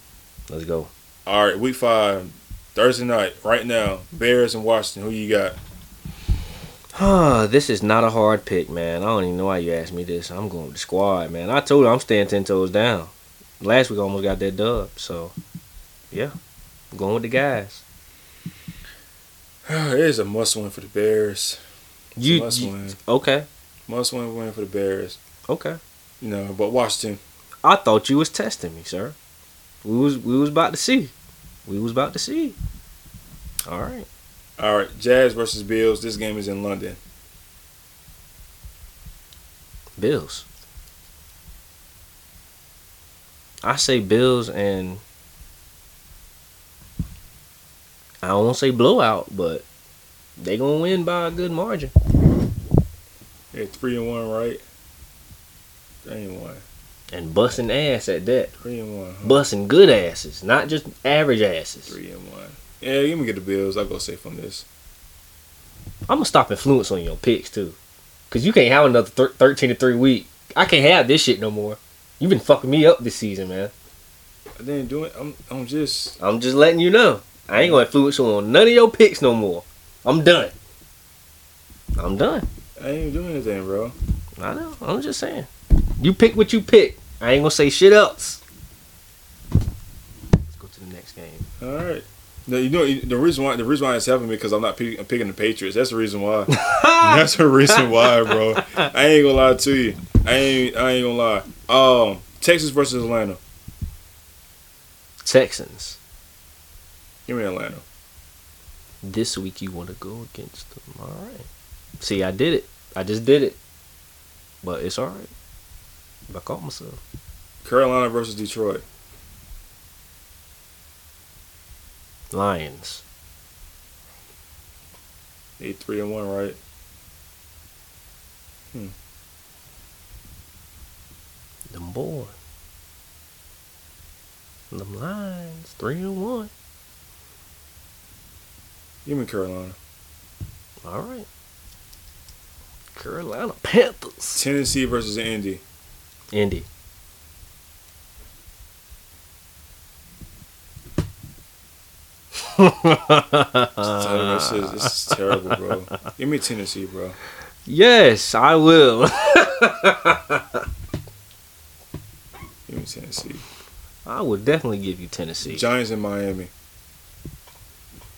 Let's go. All right, week five, Thursday night, right now, Bears and Washington. Who you got? This is not a hard pick, man. I don't even know why you asked me this. I'm going with the squad, man. I told you I'm staying 10 toes down. Last week I almost got that dub, so yeah. I'm going with the guys. <sighs> it is a must win for the Bears. It's You, must you- win, okay, must win win for the Bears. okay. You know, but Washington. I thought you was testing me, sir. We was we was about to see. We was about to see. All right. All right, Jags versus Bills. This game is in London. Bills. I say Bills and I don't say blowout, but they gonna win by a good margin. They're three and one, right? Three and one. And busting ass at that. Three and one. Huh? Busting good asses, not just average asses. Three and one. Yeah, give me get the Bills. I'll go safe on this. I'm gonna stop influence on your picks too, cause you can't have another thir- thirteen to three week. I can't have this shit no more. You've been fucking me up this season, man. I didn't do it. I'm I'm just I'm just letting you know. I ain't gonna influence you on none of your picks no more. I'm done. I'm done. I ain't doing anything, bro. I know. I'm just saying. You pick what you pick. I ain't gonna say shit else. Let's go to the next game. All right. No, you know the reason why the reason why it's helping me because I'm not pick, I'm picking the Patriots. That's the reason why. <laughs> That's the reason why, bro. I ain't gonna lie to you. I ain't I ain't gonna lie. Um, Texas versus Atlanta. Texans. Give me Atlanta. This week you want to go against them. All right. See, I did it. I just did it. But it's all right. I caught myself. Carolina versus Detroit. Lions. They three and one, right? Hmm. Them boy. Them Lions. Three and one. Give me Carolina. All right. Carolina Panthers. Tennessee versus Indy. Indy. This, is, this is terrible, bro. Give me Tennessee, bro. yes, I will. Give me Tennessee. I would definitely give you Tennessee. Giants in Miami.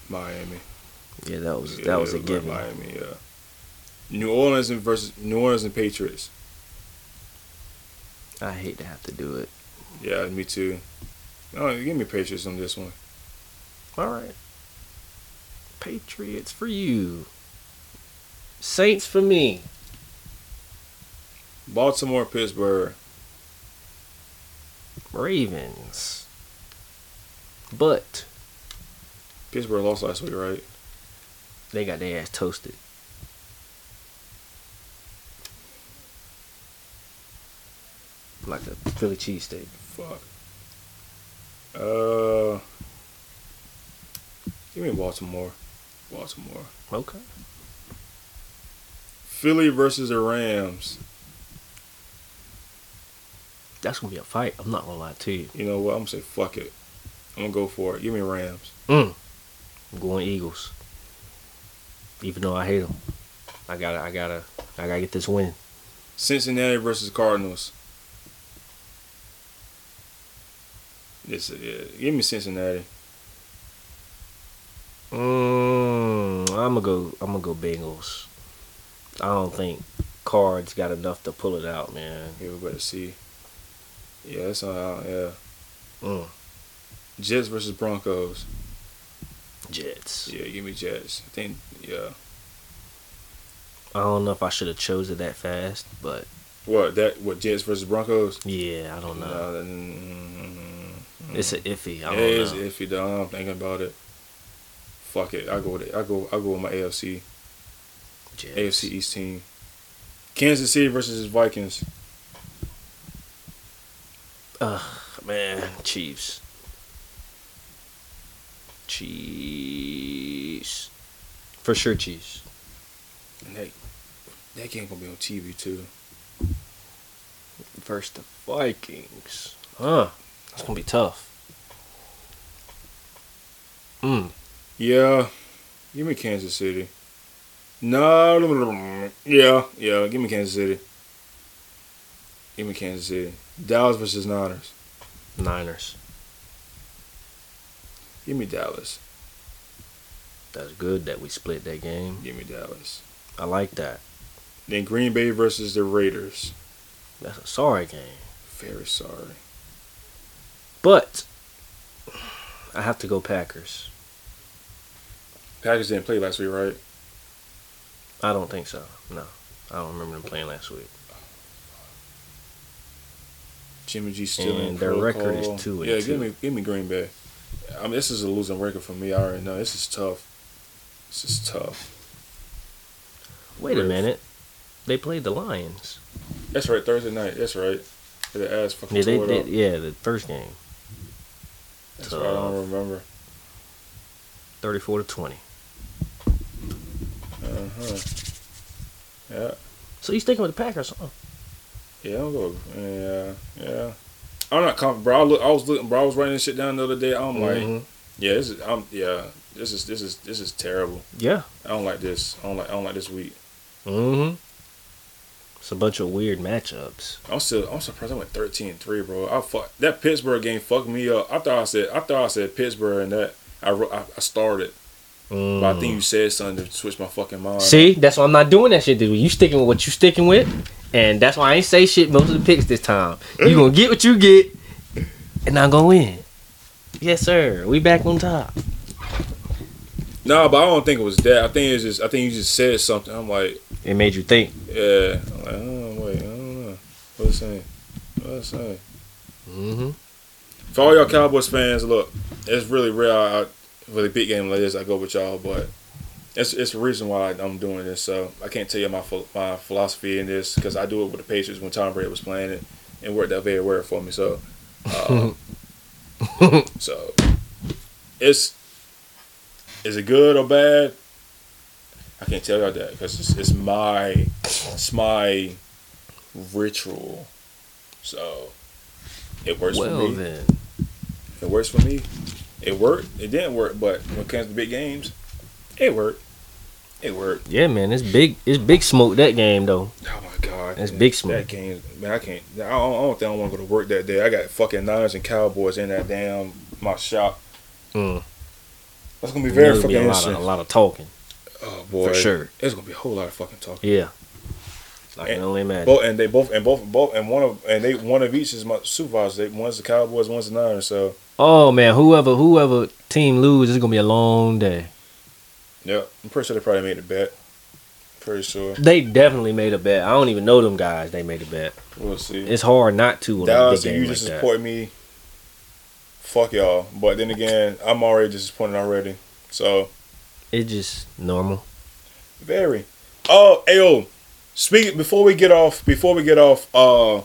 Miami. Yeah, that was Yeah, that was a given. Miami, yeah. New Orleans and versus New Orleans and Patriots. I hate to have to do it. Yeah, me too. No, give me Patriots on this one. All right. Patriots for you. Saints for me. Baltimore, Pittsburgh. Ravens. But Pittsburgh lost last week, right? they got their ass toasted. Like a Philly cheesesteak. Fuck. Uh, give me Baltimore. Baltimore. Okay. Philly versus the Rams. That's gonna be a fight. I'm not gonna lie to you. You know what? I'm gonna say fuck it. I'm gonna go for it. Give me Rams. Mm. I'm going Eagles. Even though I hate them, I gotta, I gotta, I gotta get this win. Cincinnati versus Cardinals. This yeah. Give me Cincinnati. Mm, I'm gonna go. I'm gonna go Bengals. I don't think Cards got enough to pull it out, man. Yeah, we're about to see. Yeah, that's uh, yeah. Mm. Jets versus Broncos. Jets. Yeah, give me Jets. I think yeah. I don't know if I should have chose it that fast, but What that? What Jets versus Broncos? yeah, I don't know. No, mm, It's an iffy. I it is iffy though. I'm thinking about it. Fuck it. I go with it. I go. I go with my AFC. Jets. AFC East team. Kansas City versus Vikings. Ugh, man, Chiefs. Chiefs. For sure, Chiefs. And that that game gonna be on TV too. Versus the Vikings. Huh. That's gonna be tough. Mm. Yeah, give me Kansas City. No, yeah, yeah. Give me Kansas City. Give me Kansas City. Dallas versus Niners. Niners. Give me Dallas. That's good that we split that game. Give me Dallas. I like that. Then Green Bay versus the Raiders. That's a sorry game. Very sorry. But I have to go Packers. Packers didn't play last week, right? I don't think so. No. I don't remember them playing last week. Jimmy G still in And their record is protocol. two Yeah, two. give me give me Green Bay. I mean, this is a losing record for me. I already know. This is tough. This is tough. Wait a minute. They played the Lions. That's right. Thursday night. That's right. The ass fucking Yeah, they, tore it they, up. yeah, the first game. That's right. I don't remember. 34 to 20. Uh huh. Yeah. So you sticking with the Packers, huh? Yeah, I'll go. Yeah, yeah. I'm not confident, bro. I, look, I was looking, bro. I was writing this shit down the other day. I'm like, Mhm. yeah, this is, I'm, yeah, this is, this is, this is terrible. Yeah. I don't like this. I don't like, I don't like this week. Mm-hmm. It's a bunch of weird matchups. I'm still, I'm surprised I went 13-3, bro. I fuck that Pittsburgh game fucked me up. I thought I said, I thought I said Pittsburgh and that I, wrote- I, I started, Mm. but I think you said something to switch my fucking mind. See, that's why I'm not doing that shit. Dude. You sticking with what you sticking with, and that's why I ain't say shit most of the picks this time. You gonna get what you get, and I'm gonna win. Yes, sir. We back on top. No, but I don't think it was that. I think it's just, I think you just said something. I'm like, It made you think. yeah. I'm like, oh wait, I don't know. What it's saying? What it's saying? Mm-hmm. For all y'all Cowboys fans, look, it's really rare I, For the big game like this. I go with y'all, but it's it's the reason why I'm doing this. So I can't tell you my my philosophy in this because I do it with the Patriots when Tom Brady was playing it and worked out very well for me. So, uh, <laughs> so it's is it good or bad? I can't tell y'all that because it's, it's my it's my ritual. So it works for Well me. then, It works for me. It worked. It didn't work, but when it comes to big games, it worked. It worked. yeah, man, it's big. It's big smoke that game though. Oh my god. it's big smoke. That game, man, I can't. I don't, I don't think I want to go to work that day. I got fucking Niners and Cowboys in that damn my shop. Mm. That's gonna be very There's fucking be a lot, of, a lot of talking. oh boy, for sure. It's gonna be a whole lot of fucking talking. Yeah. I can And- only imagine. Both and they both and both both and one of and they one of each is my supervisor. They, one's the Cowboys, one's the Niners. So Oh man, whoever whoever team lose, it's gonna be a long day. yeah, I'm pretty sure they probably made a bet. Pretty sure. They definitely made a bet. I don't even know them guys. They made a bet. We'll see. It's hard not to. Dallas, a if big you like just that. support me, fuck y'all. But then again, I'm already disappointed already. So It's just normal. very. Oh, ayo. Speaking before we get off, before we get off, uh,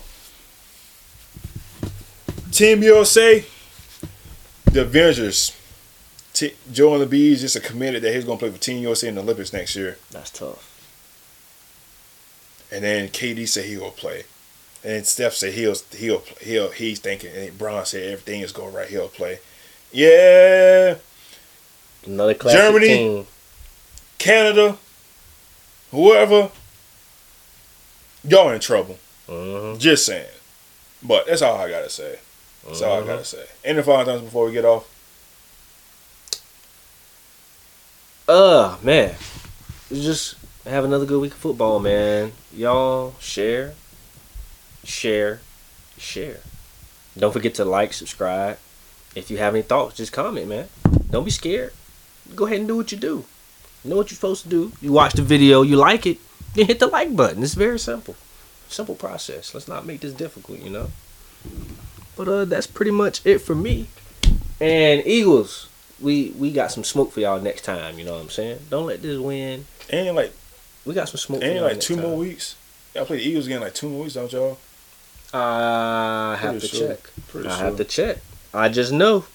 Team USA, the Avengers. T- Joel Embiid just committed that he's gonna play for Team USA in the Olympics next year. That's tough. And then KD said he will play. And Steph said he'll he'll he'll he's thinking and Bron said everything is going right, he'll play. Yeah. Another classic Germany. team. Canada, whoever, y'all in trouble. Mhm. Just saying. But that's all I gotta say. That's all I Mhm. gotta say. Any final thoughts before we get off? Uh man, just have another good week of football, man. Y'all share, share, share. Don't forget to like, subscribe. If you have any thoughts, just comment, man. Don't be scared. Go ahead and do what you do. You know what you're supposed to do. You watch the video, you like it, then hit the like button. It's very simple. Simple process. Let's not make this difficult, you know. But uh that's pretty much it for me. And Eagles, we we got some smoke for y'all next time, you know what I'm saying? Don't let this win. And like We got some smoke y'all like two time. more weeks. Y'all play the Eagles again like two more weeks, don't y'all? I have Pretty to sure. check. Pretty I sure. have to check. I just know.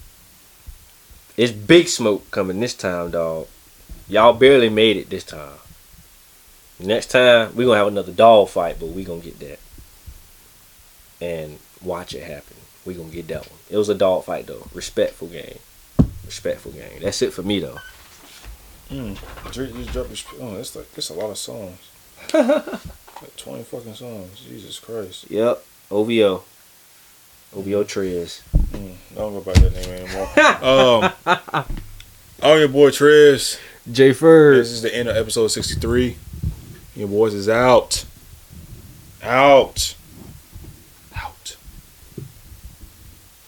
It's big smoke coming this time, dog. Y'all barely made it this time. Next time we gonna have another dog fight, but we gonna get that. And watch it happen. We gonna get that one. It was a dog fight though. Respectful game. Respectful game. That's it for me though. Mm. Drake just dropped his. Oh, that's like that's a lot of songs. <laughs> like twenty fucking songs. Jesus Christ. Yep. OVO. OVO Trez. Mm. I don't go by that name anymore. um, <laughs> I'm your boy Trez. Jay Ferb. This is the end of episode sixty three. Your boys is out. Out.